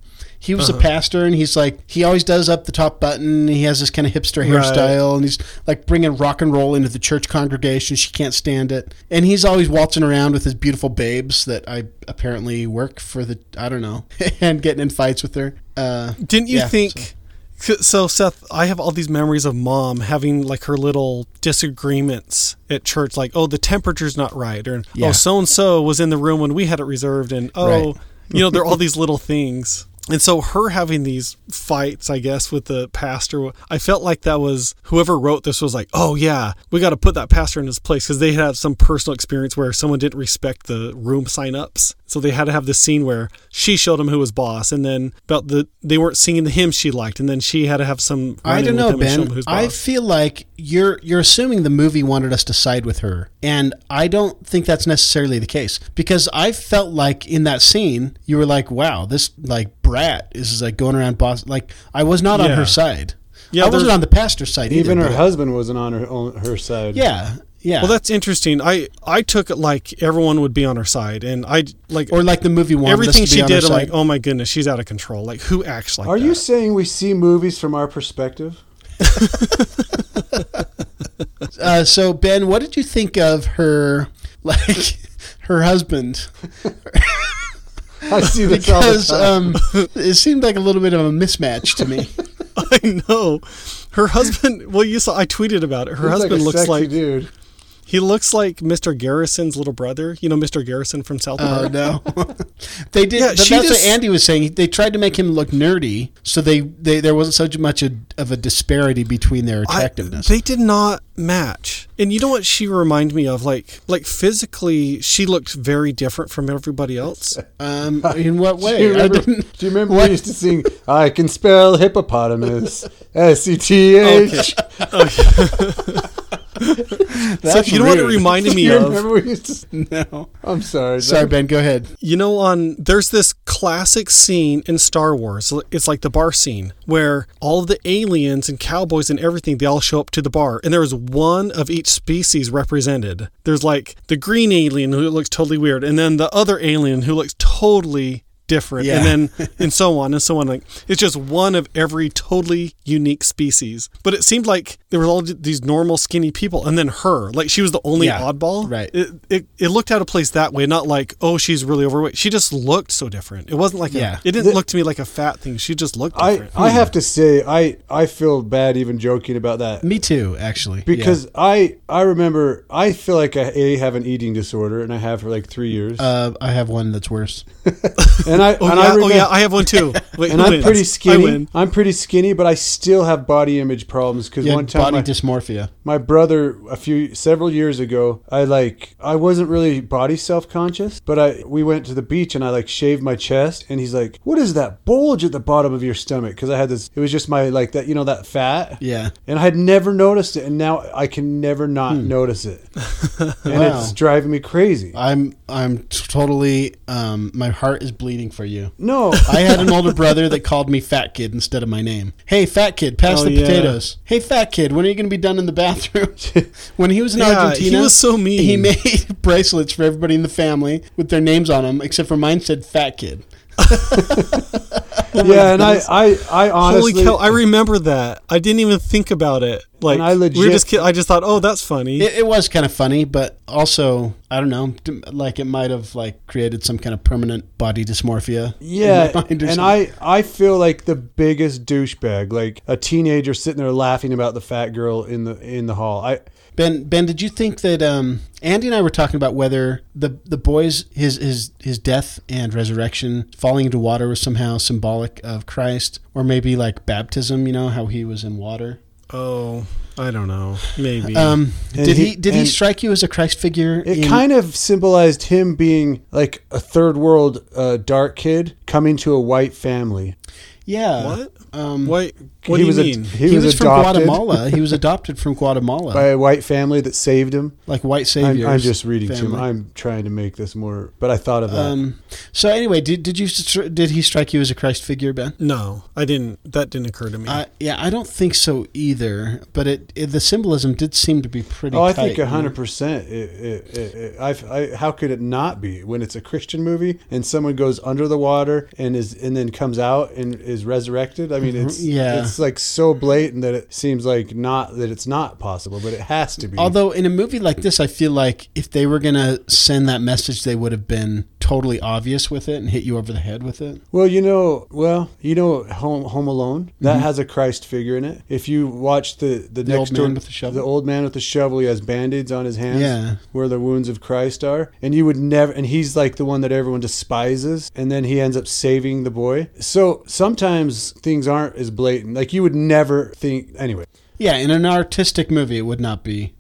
he was uh-huh. a pastor and he's like he always does up the top button he has this kind of hipster hairstyle right. and he's like bringing rock and roll into the church congregation she can't stand it and he's always waltzing around with his beautiful babes that i apparently work for the i don't know and getting in fights with her uh, didn't you yeah, think so. So Seth, I have all these memories of mom having like her little disagreements at church, like, oh, the temperature's not right, or oh, yeah. oh, so and so was in the room when we had it reserved, and oh, right. you know, there are all these little things and so her having these fights i guess with the pastor i felt like that was whoever wrote this was like oh yeah we got to put that pastor in his place because they had some personal experience where someone didn't respect the room sign-ups so they had to have this scene where she showed him who was boss, and then about the they weren't singing the hymn she liked, and then she had to have some. I don't know, Ben. I feel like you're you're assuming the movie wanted us to side with her, and I don't think that's necessarily the case because I felt like in that scene you were like, wow, this like brat is like going around boss. Like I was not yeah. on her side. Yeah, I wasn't on the pastor's side. Even either, her husband wasn't on her on her side. Yeah, yeah. Well, that's interesting. I I took it like everyone would be on her side, and I like or like the movie wanted everything she did. I'm like, oh my goodness, she's out of control. Like, who acts like? Are that? you saying we see movies from our perspective? uh, so Ben, what did you think of her, like her husband? I see this because um, it seemed like a little bit of a mismatch to me. I know. Her husband. Well, you saw. I tweeted about it. Her Looks like husband a looks like dude. He looks like Mr. Garrison's little brother. You know, Mr. Garrison from South Park. Oh Park. no, they did. Yeah, that's just- what Andy was saying. They tried to make him look nerdy, so they, they there wasn't such much a, of a disparity between their I- attractiveness. they did not match. And you know what she reminded me of? Like, like physically, she looked very different from everybody else. um, in what way? Do you I remember, didn't- do you remember we used to sing, I can spell hippopotamus, S E T H? so you know what it reminded me of? remember we used to No. I'm sorry. Sorry, Ben. Go ahead. You know, on there's this classic scene in Star Wars. It's like the bar scene where all of the aliens and cowboys and everything they all show up to the bar, and there is one of each species represented. There's like the green alien who looks totally weird, and then the other alien who looks totally different, Yeah. and then and so on and so on. Like it's just one of every totally unique species. But it seemed like there were all these normal skinny people, and then her, like she was the only Yeah, oddball. right. It, it it looked out of place that way, not like oh she's really overweight. She just looked so different. It wasn't like Yeah. a, it didn't look to me like a fat thing. She just looked I, different. I have to say I, I feel bad even joking about that Me too, actually. because I I remember I feel like I a, have an eating disorder and I have for like three years Uh, I have one that's worse. and I oh and yeah, I oh yeah, I have one too. Wait, and I'm wins? pretty skinny. I'm pretty skinny, but I still have body image problems because Yeah, one time body my, dysmorphia. my brother a few several years ago i like i wasn't really body self-conscious but i we went to the beach and i like shaved my chest and he's like what is that bulge at the bottom of your stomach because i had this it was just my like that you know that fat Yeah. and i had never noticed it and now i can never not notice it and Wow. it's driving me crazy I'm I'm t- totally um, my heart is bleeding for you. no I had an older brother that called me fat kid instead of my name. Hey, fat kid, pass Oh, the yeah. potatoes. Hey, fat kid, when are you going to be done in the bathroom? when he was in Yeah, Argentina, he was so mean. He made bracelets for everybody in the family with their names on them, except for mine said fat kid. Oh yeah and i i i honestly Holy cow! I remember that. I didn't even think about it. Like I legit, we were legit- just. I just thought, oh, that's funny. It, it was kind of funny, but also I don't know, like it might have like created some kind of permanent body dysmorphia. Yeah, my mind or and something. I I feel like the biggest douchebag, like a teenager sitting there laughing about the fat girl in the in the hall. I Ben, Ben, did you think that um, Andy and I were talking about whether the the boys his his his death and resurrection, falling into water, was somehow symbolic of Christ, or maybe like baptism? You know how he was in water. oh, I don't know. Maybe. Um, did he, he- did he strike you as a Christ figure? it in- kind of symbolized him being like a third world uh, dark kid coming to a white family. yeah. what? Um, What? What he do you was a- mean? he, he, was, was, from Guatemala. he was adopted from Guatemala, by a white family that saved him. like white I'm, saviors. I'm just reading too family. much. I'm trying to make this more, but I thought of that. Um, so anyway, did did you did he strike you as a Christ figure, Ben? No, I didn't. That didn't occur to me. Uh, yeah, I don't think so either. But it, it the symbolism did seem to be pretty. Oh, I tight, think you know? hundred percent. I, I, how could it not be when it's a Christian movie and someone goes under the water and is and then comes out and is resurrected? I mean, it's Mm-hmm. Yeah. it's like so blatant that it seems like not that it's not possible, but it has to be. Although in a movie like this, I feel like if they were gonna send that message, they would have been totally obvious with it and hit you over the head with it. Well, you know, well, you know, Home Home Alone that has a Christ figure in it. If you watch the the, Mm-hmm. The next old door, man with the shovel? the old man with the shovel, he has band-aids on his hands, Yeah. where the wounds of Christ are, and you would never. And he's like the one that everyone despises, and then he ends up saving the boy. So sometimes things aren't as blatant. Like you would never think. Anyway, Yeah, in an artistic movie, it would not be.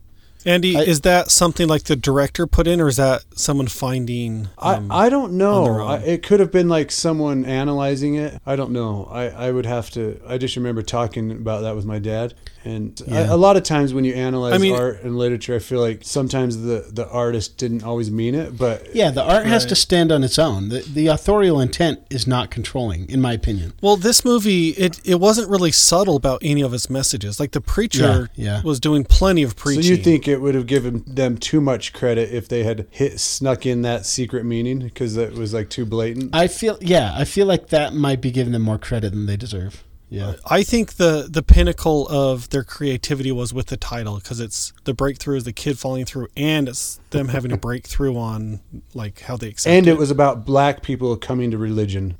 Andy, I- is that something like the director put in, or is that someone finding? um, I, I don't know. I, it could have been like someone analyzing it. I don't know. I, I would have to. I just remember talking about that with my dad. And Yeah. a lot of times when you analyze I mean- art and literature, I feel like sometimes the, the artist didn't always mean it. But Yeah, the art has to stand on its own. The, the authorial intent is not controlling, in my opinion. Well, this movie it it wasn't really subtle about any of its messages. Like the preacher Yeah, yeah. was doing plenty of preaching. so you think it would have given them too much credit if they had hit snuck in that secret meaning because it was like too blatant? I feel, yeah, I feel like that might be giving them more credit than they deserve. Yeah. I think the the pinnacle of their creativity was with the title because it's the breakthrough is the kid falling through, and it's them having a breakthrough on like how they accept and it was about black people coming to religion.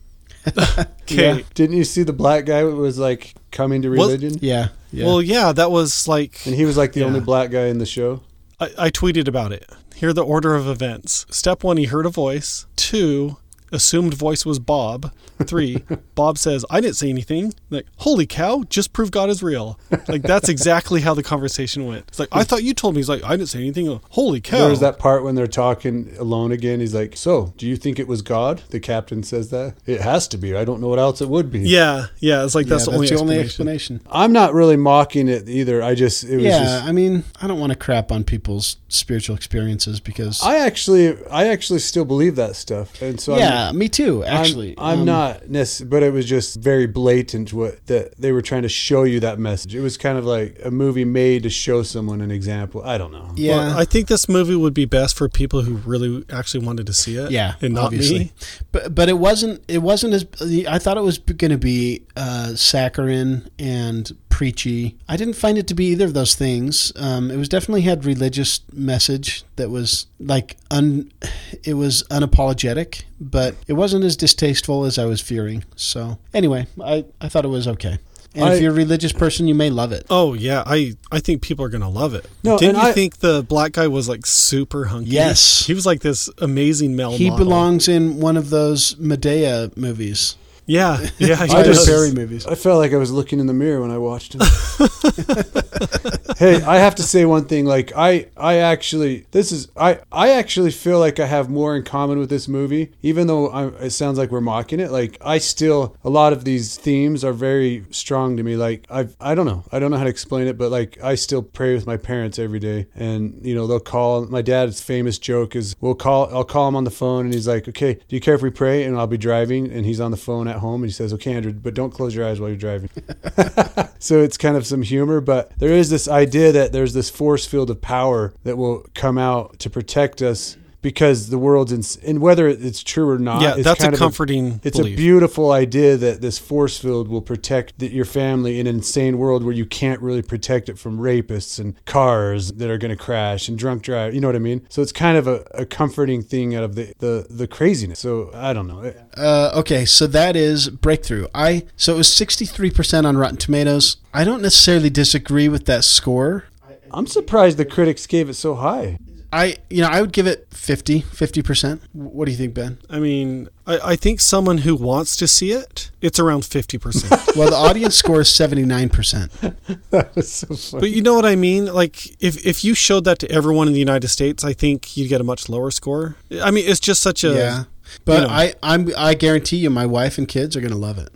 Okay. Didn't you see the black guy was like coming to Well- religion. Yeah, yeah. Well, yeah, that was like And he was like the Yeah. only black guy in the show. I, I tweeted about it. Here are the order of events. Step one, he heard a voice. Two, assumed voice was Bob. Three, Bob says, I didn't say anything. Like, holy cow, just prove God is real. Like, that's exactly how the conversation went. It's like, I thought you told me. He's like, I didn't say anything. Holy cow. There's that part when they're talking alone again. He's like, "So, do you think it was God?" The captain says that. It has to be. I don't know what else it would be. Yeah, yeah. It's like, that's, yeah, the, only that's the only explanation. explanation. I'm not really mocking it either. I just it was Yeah, just I mean, I don't want to crap on people's spiritual experiences because I actually I actually still believe that stuff. And so yeah, I'm, me too. I'm- Actually, I'm, Um, not necessarily, but it was just very blatant what that they were trying to show you that message. It was kind of like a movie made to show someone an example. I don't know. Yeah, Well, I think this movie would be best for people who really actually wanted to see it. yeah, and not obviously. me. But but it wasn't it wasn't as I thought it was going to be uh, saccharine and preachy. I didn't find it to be either of those things. Um, it was definitely had religious message that was like un. It was unapologetic, but it wasn't as distasteful as I was fearing. So anyway, I I thought it was okay. And I- if you're a religious person, you may love it. Oh yeah, I I think people are gonna love it. No, didn't you I- think the black guy was like super hunky? Yes. he was like this amazing male. He model. belongs in one of those Madea movies. Yeah, yeah. I Tyler just- does. Perry movies. I felt like I was looking in the mirror when I watched him. hey, I have to say one thing. Like I, I actually, this is, I, I actually feel like I have more in common with this movie, even though I, it sounds like we're mocking it. Like I still, a lot of these themes are very strong to me. Like I, I don't know, I don't know how to explain it, but like I still pray with my parents every day, and you know they'll call. My dad's famous joke is, we'll call, I'll call him on the phone, and he's like, okay, do you care if we pray? And I'll be driving, and he's on the phone at home, and he says, okay, Andrew, but don't close your eyes while you're driving. so it's kind of some humor, but there is this idea that there's this force field of power that will come out to protect us because the world's in, and whether it's true or not, Yeah, it's that's a kind of comforting it's belief. a beautiful idea that this force field will protect the, your family in an insane world where you can't really protect it from rapists and cars that are going to crash and drunk drive. You know what I mean? So it's kind of a, a comforting thing out of the, the the craziness. So I don't know. Uh, okay, so that is breakthrough. I so it was sixty three percent on Rotten Tomatoes. I don't necessarily disagree with that score. I'm surprised the critics gave it so high. I you know I would give it 50 percent. What do you think, Ben? I mean, I, I think someone who wants to see it, it's around fifty percent. Well, the audience score is seventy nine percent. That was so funny. But you know what I mean? Like, if if you showed that to everyone in the United States, I think you'd get a much lower score. I mean, it's just such a Yeah, but you know. I I'm I guarantee you, my wife and kids are going to love it.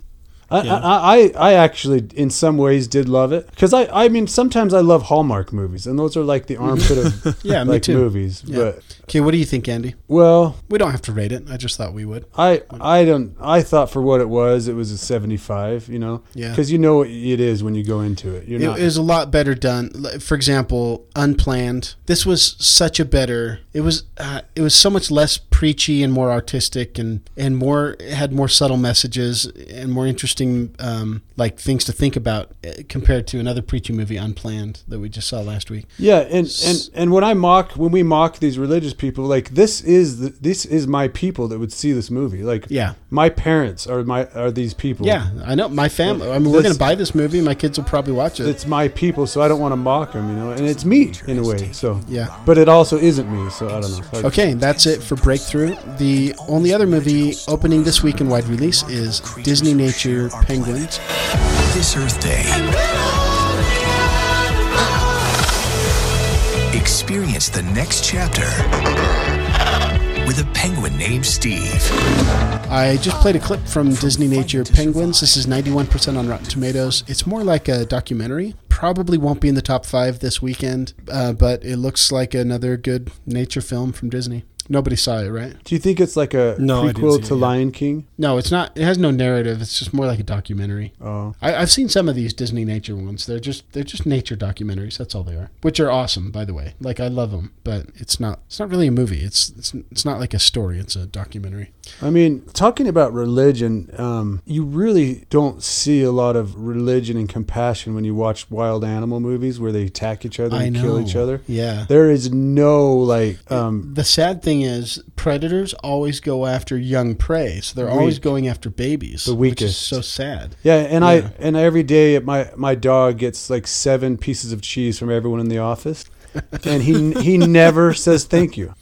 I, Yeah. I, I I actually in some ways did love it because I I mean sometimes I love Hallmark movies and those are like the armpit of Yeah, me like too. movies Yeah. but Okay, what do you think, Andy? well We don't have to rate it. I just thought we would. I I don't I thought for what it was it was a 75 you know Yeah. because you know what it is when you go into it you're It not is a lot better done. For example, unplanned. This was such a better. It was. Uh, it was so much less preachy and more artistic and and more it had more subtle messages and more interesting um, like things to think about uh, compared to another preachy movie, Unplanned, that we just saw last week. Yeah, and, and and when I mock when we mock these religious people, like this is the, this is my people that would see this movie. Like Yeah. my parents are my are these people. Yeah, I know my family. I mean, we're going to buy this movie. My kids will probably watch it. It's my people, so I don't want to mock them, you know. And it's me in a way, so Yeah. But it also isn't me, so I don't know. Okay, that's it for Breakthrough. The only other movie opening this week in wide release is Disney Nature Penguins. This Earth Day. Experience the next chapter with a penguin named Steve. I just played a clip from Disney Nature Penguins. This is 91% on Rotten Tomatoes. It's more like a documentary. Probably won't be in the top five this weekend, uh, but it looks like another good nature film from Disney. Nobody saw it, right? Do you think it's like a No, prequel to it yet. Lion King? No, it's not. It has no narrative. It's just more like a documentary. Oh, I, I've seen some of these Disney nature ones. They're just they're just nature documentaries. That's all they are, which are awesome, by the way. Like I love them, but it's not it's not really a movie. It's it's, it's not like a story. It's a documentary. I mean, talking about religion, um, you really don't see a lot of religion and compassion when you watch wild animal movies where they attack each other I and kill each other. Yeah. There is no like um, The sad thing is, predators always go after young prey, so they're always always going after babies, The which is weakest. so sad. Yeah, and I and every day my my dog gets like seven pieces of cheese from everyone in the office, and he he never says thank you.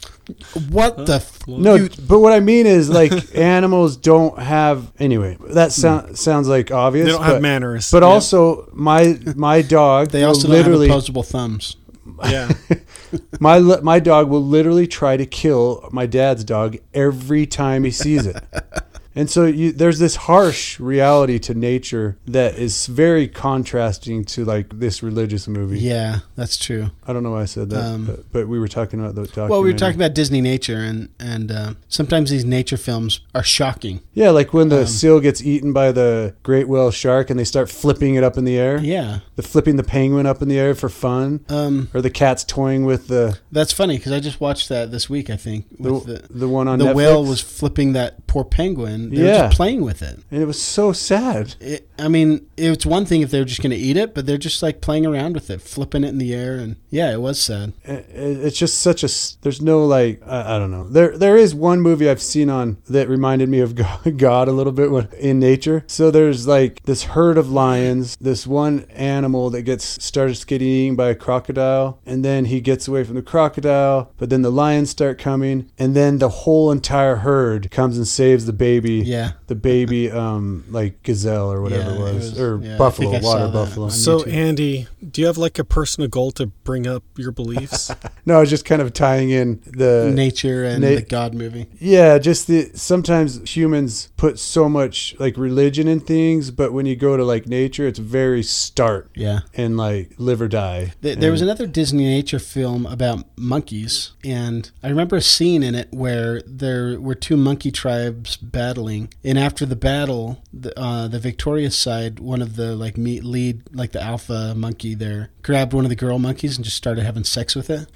What the? F- No, you- but what I mean is like animals don't have anyway. That sound, hmm. sounds like obvious. They don't have manners. But Yep. also my my dog they will also don't have literally opposable thumbs. Yeah. my my dog will literally try to kill my dad's dog every time he sees it. And so you, there's this harsh reality to nature that is very contrasting to like this religious movie. Yeah, that's true. I don't know why I said that, Um, but, but we were talking about the. Well, we were talking about Disney nature, and and uh, sometimes these nature films are shocking. Yeah, like when the Um, seal gets eaten by the great whale shark and they start flipping it up in the air. Yeah. The flipping the penguin up in the air for fun. Um, or the cat's toying with the That's funny because I just watched that this week. I think with The- the the one on the whale was flipping that poor penguin. They were Yeah. just playing with it. and it was so sad. It, I mean, it's one thing if they're just going to eat it, but they're just like playing around with it, flipping it in the air, and yeah, it was sad. It- It's just such a. There's no like I, I don't know. There there is one movie I've seen on that reminded me of God, God a little bit when, in nature. So there's like this herd of lions, this one animal that gets starts getting eaten by a crocodile, and then he gets away from the crocodile, but then the lions start coming, and then the whole entire herd comes and saves the baby. Yeah. the baby um like gazelle or whatever Yeah, it it was, was- or yeah, buffalo, think I saw water buffalo. So, YouTube. Andy, do you have like a personal goal to bring up your beliefs? No, I was just kind of tying in the nature and na- the God movie. Yeah, just the sometimes humans put so much like religion in things, but when you go to like nature, it's very start. Yeah. And like live or die. Th- There was another Disney nature film about monkeys, and I remember a scene in it where there were two monkey tribes battling, and after the battle, the, uh, the victorious side, one of the like meat lead, like the alpha monkey there, grabbed one of the girl monkeys and just started having sex with it.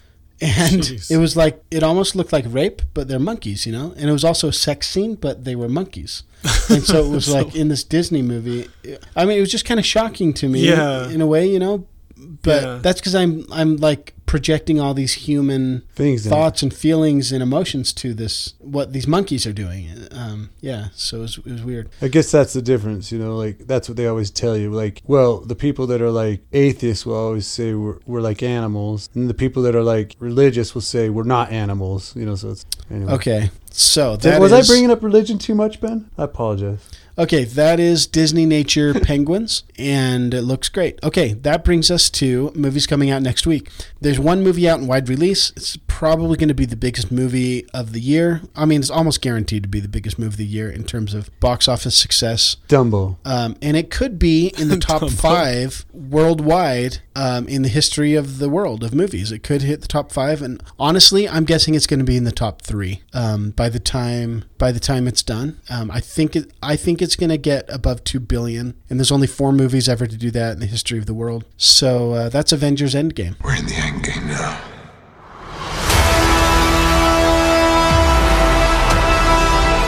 And Jeez. it was like it almost looked like rape, but they're monkeys, you know. And it was also a sex scene, but they were monkeys. And so it was So- like in this Disney movie. I mean, it was just kind of shocking to me, Yeah. in a way, you know. But Yeah. that's because I'm I'm like projecting all these human Things thoughts and feelings and emotions to this what these monkeys are doing. Um, yeah, so it was, it was weird. I guess that's the difference, you know, like that's what they always tell you. Like, well, the people that are like atheists will always say we're, we're like animals, and the people that are like religious will say we're not animals, you know, so it's anyway. Okay, so Did- that was I bringing up religion too much, Ben? I apologize. Okay, that is Disney Nature Penguins, and it looks great. Okay, that brings us to movies coming out next week. There's one movie out in wide release. It's probably going to be the biggest movie of the year. I mean, it's almost guaranteed to be the biggest movie of the year in terms of box office success. Dumbo. Um, and it could be in the top five worldwide um, in the history of the world of movies. It could hit the top five, and honestly, I'm guessing it's going to be in the top three um, by the time by the time it's done. Um, I think it, I think it's going to get above two billion, and there's only four movies ever to do that in the history of the world. So uh, that's Avengers Endgame. We're in the endgame now.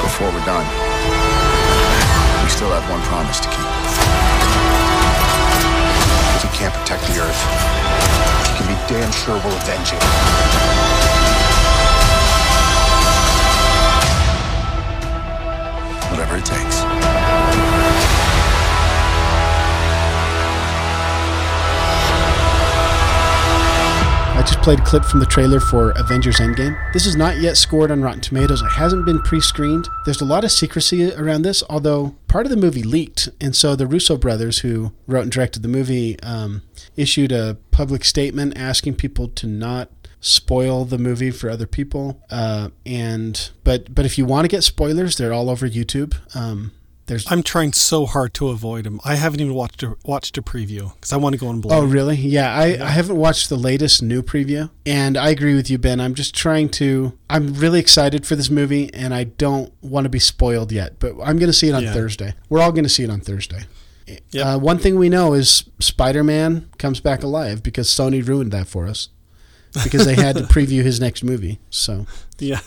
Before we're done, we still have one promise to keep. If you can't protect the Earth, you can be damn sure we'll avenge it. Whatever it takes. I just played a clip from the trailer for Avengers Endgame. This is not yet scored on Rotten Tomatoes. It hasn't been pre screened. There's a lot of secrecy around this, although part of the movie leaked. And so the Russo brothers, who wrote and directed the movie, um, issued a public statement asking people to not spoil the movie for other people. Uh, and but but if you want to get spoilers, they're all over YouTube. Um, there's I'm trying so hard to avoid them. I haven't even watched a, watched a preview because I want to go in blind. Oh, really? Yeah, I, I haven't watched the latest new preview, and I agree with you, Ben. I'm just trying to. I'm really excited for this movie, and I don't want to be spoiled yet. But I'm going to see it on Yeah. Thursday. We're all going to see it on Thursday. Yep. Uh, one thing we know is Spider-Man comes back alive because Sony ruined that for us because they had to preview his next movie. So Yeah.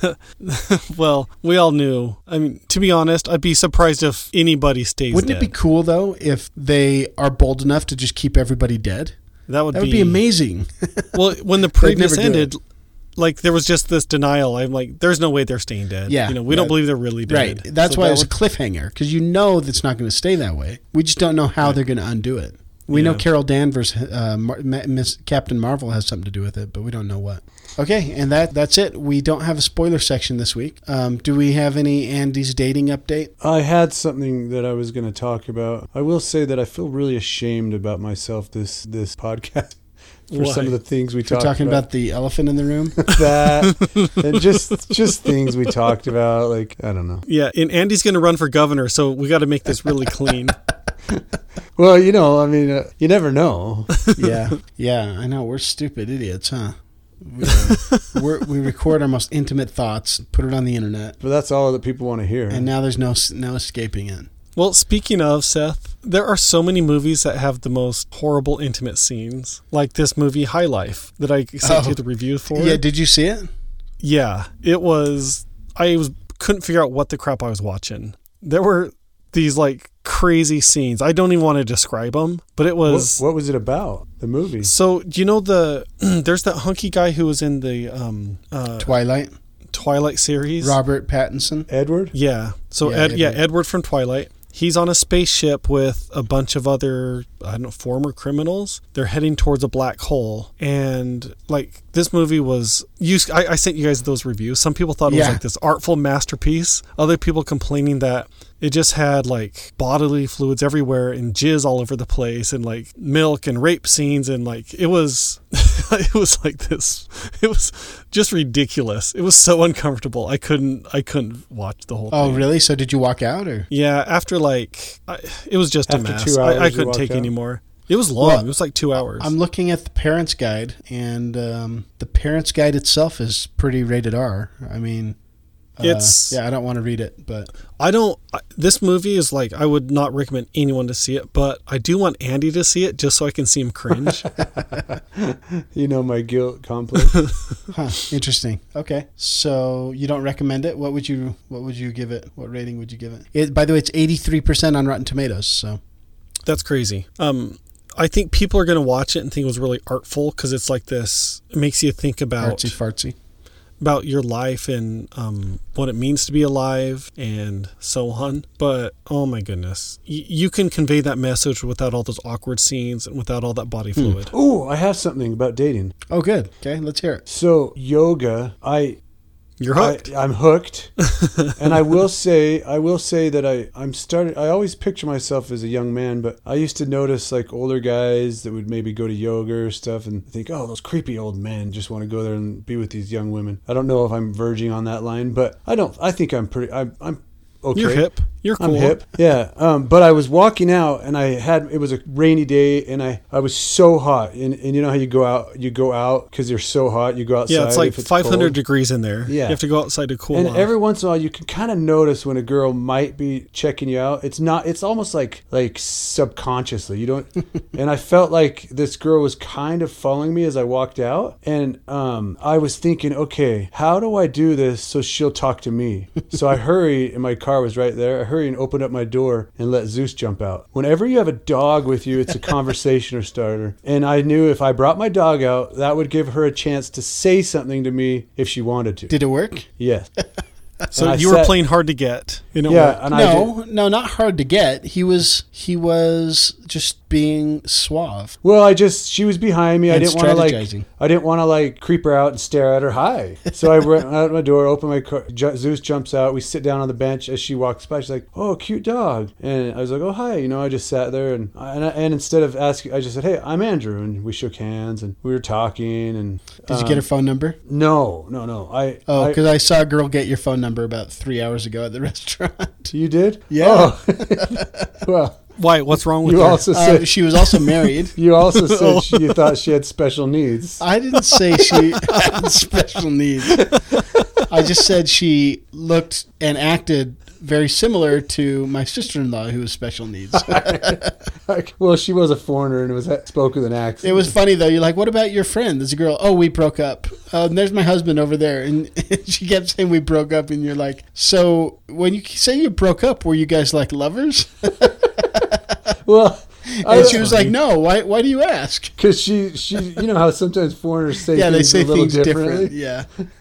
well, we all knew. I mean, to be honest, I'd be surprised if anybody stays wouldn't dead. it be cool though if they are bold enough to just keep everybody dead? That would that would be- be amazing. well, when the previous ended, like there was just this denial. I'm like, there's no way they're staying dead. Yeah, you know, we don't believe they're really dead. Right. That's So why that it's a cliffhanger because you know that's not going to stay that way. We just don't know how they're going to undo it. We know Yeah. Carol Danvers, uh, Mar- Miss Captain Marvel, has something to do with it, but we don't know what. Okay, and that that's it. We don't have a spoiler section this week. Um, do we have any Andy's dating update? I had something that I was going to talk about. I will say that I feel really ashamed about myself this this podcast for Why? some of the things we We're talked talking about. about the elephant in the room. that and just just things we talked about. Like I don't know. Yeah, and Andy's going to run for governor, so we got to make this really clean. Well, you know, I mean, uh, you never know. yeah, yeah, I know. We're stupid idiots, huh? We, uh, we record our most intimate thoughts, put it on the internet, But that's all that people want to hear. and now there's no no escaping it. Well, speaking of Seth, there are so many movies that have the most horrible intimate scenes, like this movie High Life that I sent Oh. you the review for. Yeah, did you see it? Yeah, it was. I was couldn't figure out what the crap I was watching. There were these like crazy scenes. I don't even want to describe them, but it was. what, what was it about? The movie. So do you know the? there's that hunky guy who was in the um, uh, Twilight, Twilight series. Robert Pattinson. Edward. Yeah. So Yeah, Ed, yeah, Edward. Edward from Twilight. He's on a spaceship with a bunch of other I don't know former criminals. They're heading towards a black hole, and like this movie was. You, I, I sent you guys those reviews. Some people thought it was like this artful masterpiece. Other people complaining that it just had like bodily fluids everywhere and jizz all over the place, and like milk and rape scenes, and like it was. it was like this. It was just ridiculous. It was so uncomfortable. I couldn't. I couldn't watch the whole. Oh, thing. really? So did you walk out or? Yeah, after like, I, it was just a mess. two I, I couldn't take out? anymore. It was long. Well, it was like two hours. I'm looking at the parents' guide, and um, the parents' guide itself is pretty rated R. I mean, uh, It's- yeah. I don't want to read it, but I don't. I, this movie is like I would not recommend anyone to see it, but I do want Andy to see it just so I can see him cringe. You know my guilt complex. huh, interesting. Okay, so you don't recommend it. What would you What would you give it? What rating would you give it? it by the way, it's 83 percent on Rotten Tomatoes. So That's crazy. Um, I think people are going to watch it and think it was really artful because it's like this. It makes you think about artsy fartsy. About your life and um, what it means to be alive and so on. But oh my goodness, y- you can convey that message without all those awkward scenes and without all that body fluid. oh, I have something about dating. Oh, good. Okay, let's hear it. So yoga, I You're hooked. I, I'm hooked, and I will say, I will say that I, I'm starting. I always picture myself as a young man, but I used to notice like older guys that would maybe go to yoga or stuff, and think, oh, those creepy old men just want to go there and be with these young women. I don't know if I'm verging on that line, but I don't. I think I'm pretty. I'm. I'm okay. You're hip. You're I'm hip. Yeah. Um, but I was walking out and I had it was a rainy day and I, I was so hot and, and you know how you go out you go out because you're so hot you go outside Yeah, it's like if 500 cold. degrees in there. Yeah. You have to go outside to cool and off. every once in a while you can kind of notice when a girl might be checking you out it's not it's almost like like subconsciously you don't and i felt like this girl was kind of following me as i walked out and um i was thinking okay how do i do this so she'll talk to me so i hurried and my car was right there i hurried and opened up my door and let zeus jump out whenever you have a dog with you it's a conversation starter and i knew if i brought my dog out that would give her a chance to say something to me if she wanted to Did it work? yes so and I you were sat- playing hard to get. You know Yeah, what? and I no, no, not hard to get. He was he was just being suave. Well, I just she was behind me. I didn't want to like. I didn't want to like creep her out and stare at her. Hi. So I went out my door, open my car. Ju- Zeus jumps out. We sit down on the bench as she walks by. She's like, "Oh, cute dog," and I was like, "Oh, hi." You know, I just sat there and and, I, and instead of asking, I just said, "Hey, I'm Andrew," and we shook hands and we were talking. And Did you get um, her phone number? No, no, no. I Oh, I- because I, saw a girl get your phone number about three hours ago at the restaurant. you did. Yeah. Oh. well. Why? What's wrong with You her? also Uh, said she was also married. You also said Oh. she, you thought she had special needs. I didn't say she had special needs. I just said she looked and acted very similar to my sister-in-law who has special needs. Well, she was a foreigner and it was spoke with an accent. It was funny though. You're like, "What about your friend?" There's a girl. Oh, we broke up. Uh, and there's my husband over there, and she kept saying we broke up. And you're like, "So when you say you broke up, were you guys like lovers?" Well and she was like, "No, why? Why do you ask?" Because she, she, you know how sometimes foreigners say yeah, they things say a little things differently. different.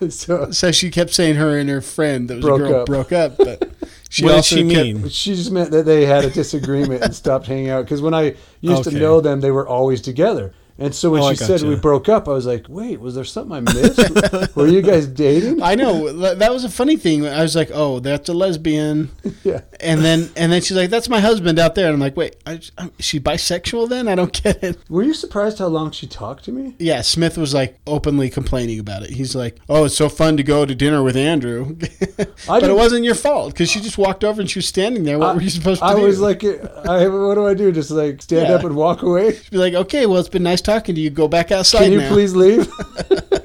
Yeah. so, So she kept saying her and her friend that was Broke a girl up. broke up, but she What did also she kept- mean? she just meant that they had a disagreement and stopped hanging out. Because when I used Okay. to know them, they were always together. And so when Oh, she said gotcha. we broke up, I was like, "Wait, was there something I missed? were you guys dating?" I know that that was a funny thing. I was like, "Oh, that's a lesbian," Yeah. and then and then she's like, "That's my husband out there." And I'm like, "Wait, I, I'm, is she bisexual? Then I don't get it." Were you surprised how long she talked to me? Yeah, Smith was like openly complaining about it. He's like, "Oh, it's so fun to go to dinner with Andrew," but it wasn't your fault because she just walked over and she was standing there. What I- were you supposed to I do? I was like, I, "What do I do? Just like stand Yeah. up and walk away? Be like, "Okay, well, it's been nice talking to you. Go back outside Can you now." please leave?"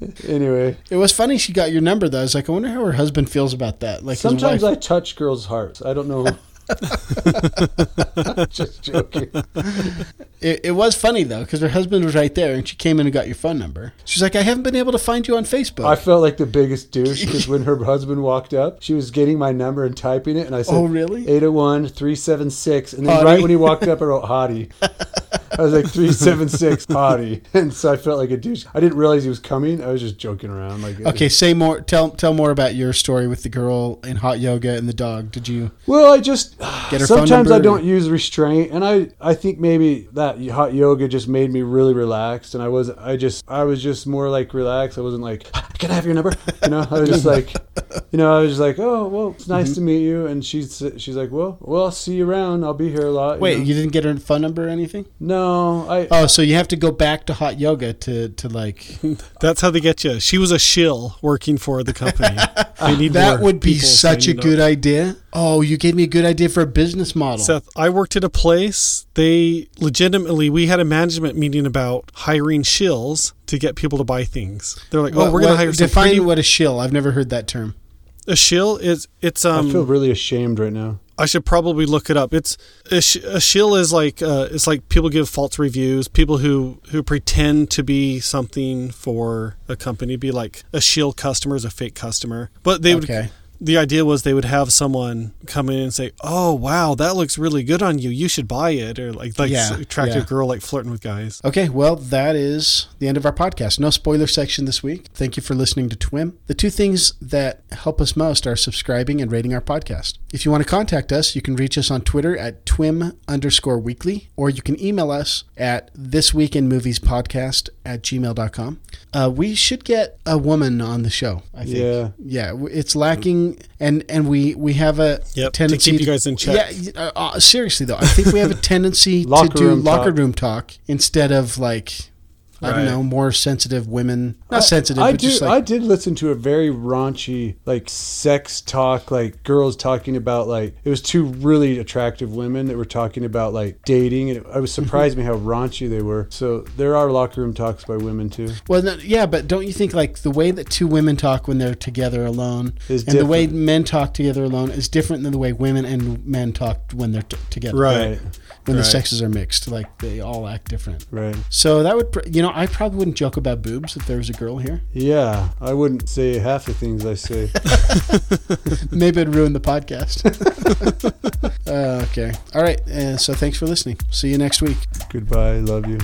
anyway, It was funny. She got your number though. I was like, I wonder how her husband feels about that. Like sometimes I touch girls' hearts. I don't know. Just joking. It, it was funny though because her husband was right there and she came in and got your phone number. She's like, I haven't been able to find you on Facebook. I felt like the biggest douche because when her husband walked up, she was getting my number and typing it, and I said, Oh, really? 801 376. And then Hottie. right when he walked up, I wrote Hottie. I was like, 376 Hottie. And so I felt like a douche. I didn't realize he was coming. I was just joking around. Like, okay, say more. Tell tell more about your story with the girl in hot yoga and the dog. Did you? Well, I just Get her phone sometimes I don't use restraint, and I I think maybe that hot yoga just made me really relaxed, and I was I just I was just more like relaxed. I wasn't like, can I have your number? You know, I was just like, you know, I was just like, oh well, it's nice Mm-hmm. to meet you, and she's she's like, well, well, I'll see you around. I'll be here a lot. Wait, know? you didn't get her phone number or anything? no, I Oh, so you have to go back to hot yoga to to like. That's how they get you. She was a shill working for the company. They need that would be such a signing up. good idea. Oh, you gave me a good idea for a business model. Seth, I worked at a place. They legitimately, we had a management meeting about hiring shills to get people to buy things. They're like, oh, What- "Oh, we're going to hire some define pretty- what a shill. I've never heard that term. A shill is it's um I feel really ashamed right now. I should probably look it up. It's a, sh- a shill is like uh, it's like people give false reviews. People who who pretend to be something for a company, be like a shill customer is a fake customer. But they Okay. would. The idea was they would have someone come in and say, "Oh wow, that looks really good on you. You should buy it," or like like Yeah, attractive yeah. girl like flirting with guys. Okay, well, that is the end of our podcast. No spoiler section this week. Thank you for listening to TWIM. The two things that help us most are subscribing and rating our podcast. If you want to contact us, you can reach us on Twitter at TWIM underscore weekly, or you can email us at thisweekinmoviespodcast at gmail.com. Uh, we should get a woman on the show, I think. Yeah. Yeah, it's lacking, and, and we, we have a Yep, to keep you guys in check. Yeah, uh, uh, seriously, though, I think we have a tendency to do room locker talk. room talk instead of like I don't Right. know more sensitive women. Not I- sensitive, I but do. just I did listen to a very raunchy, like sex talk, like girls talking about like it was two really attractive women that were talking about like dating, and I was mm-hmm. surprised me how raunchy they were. So there are locker room talks by women too. well, no, yeah, but don't you think like the way that two women talk when they're together alone Is and the way men talk together alone is different than the way women and men talk when they're t- together. Right. When the sexes are mixed, like they all act different. Right. So that would, pr- you know, I probably wouldn't joke about boobs if there was a girl here. Yeah, I wouldn't say half the things I say. Maybe it'd ruin the podcast. uh, okay. All right. Uh, so thanks for listening. See you next week. Goodbye. Love you.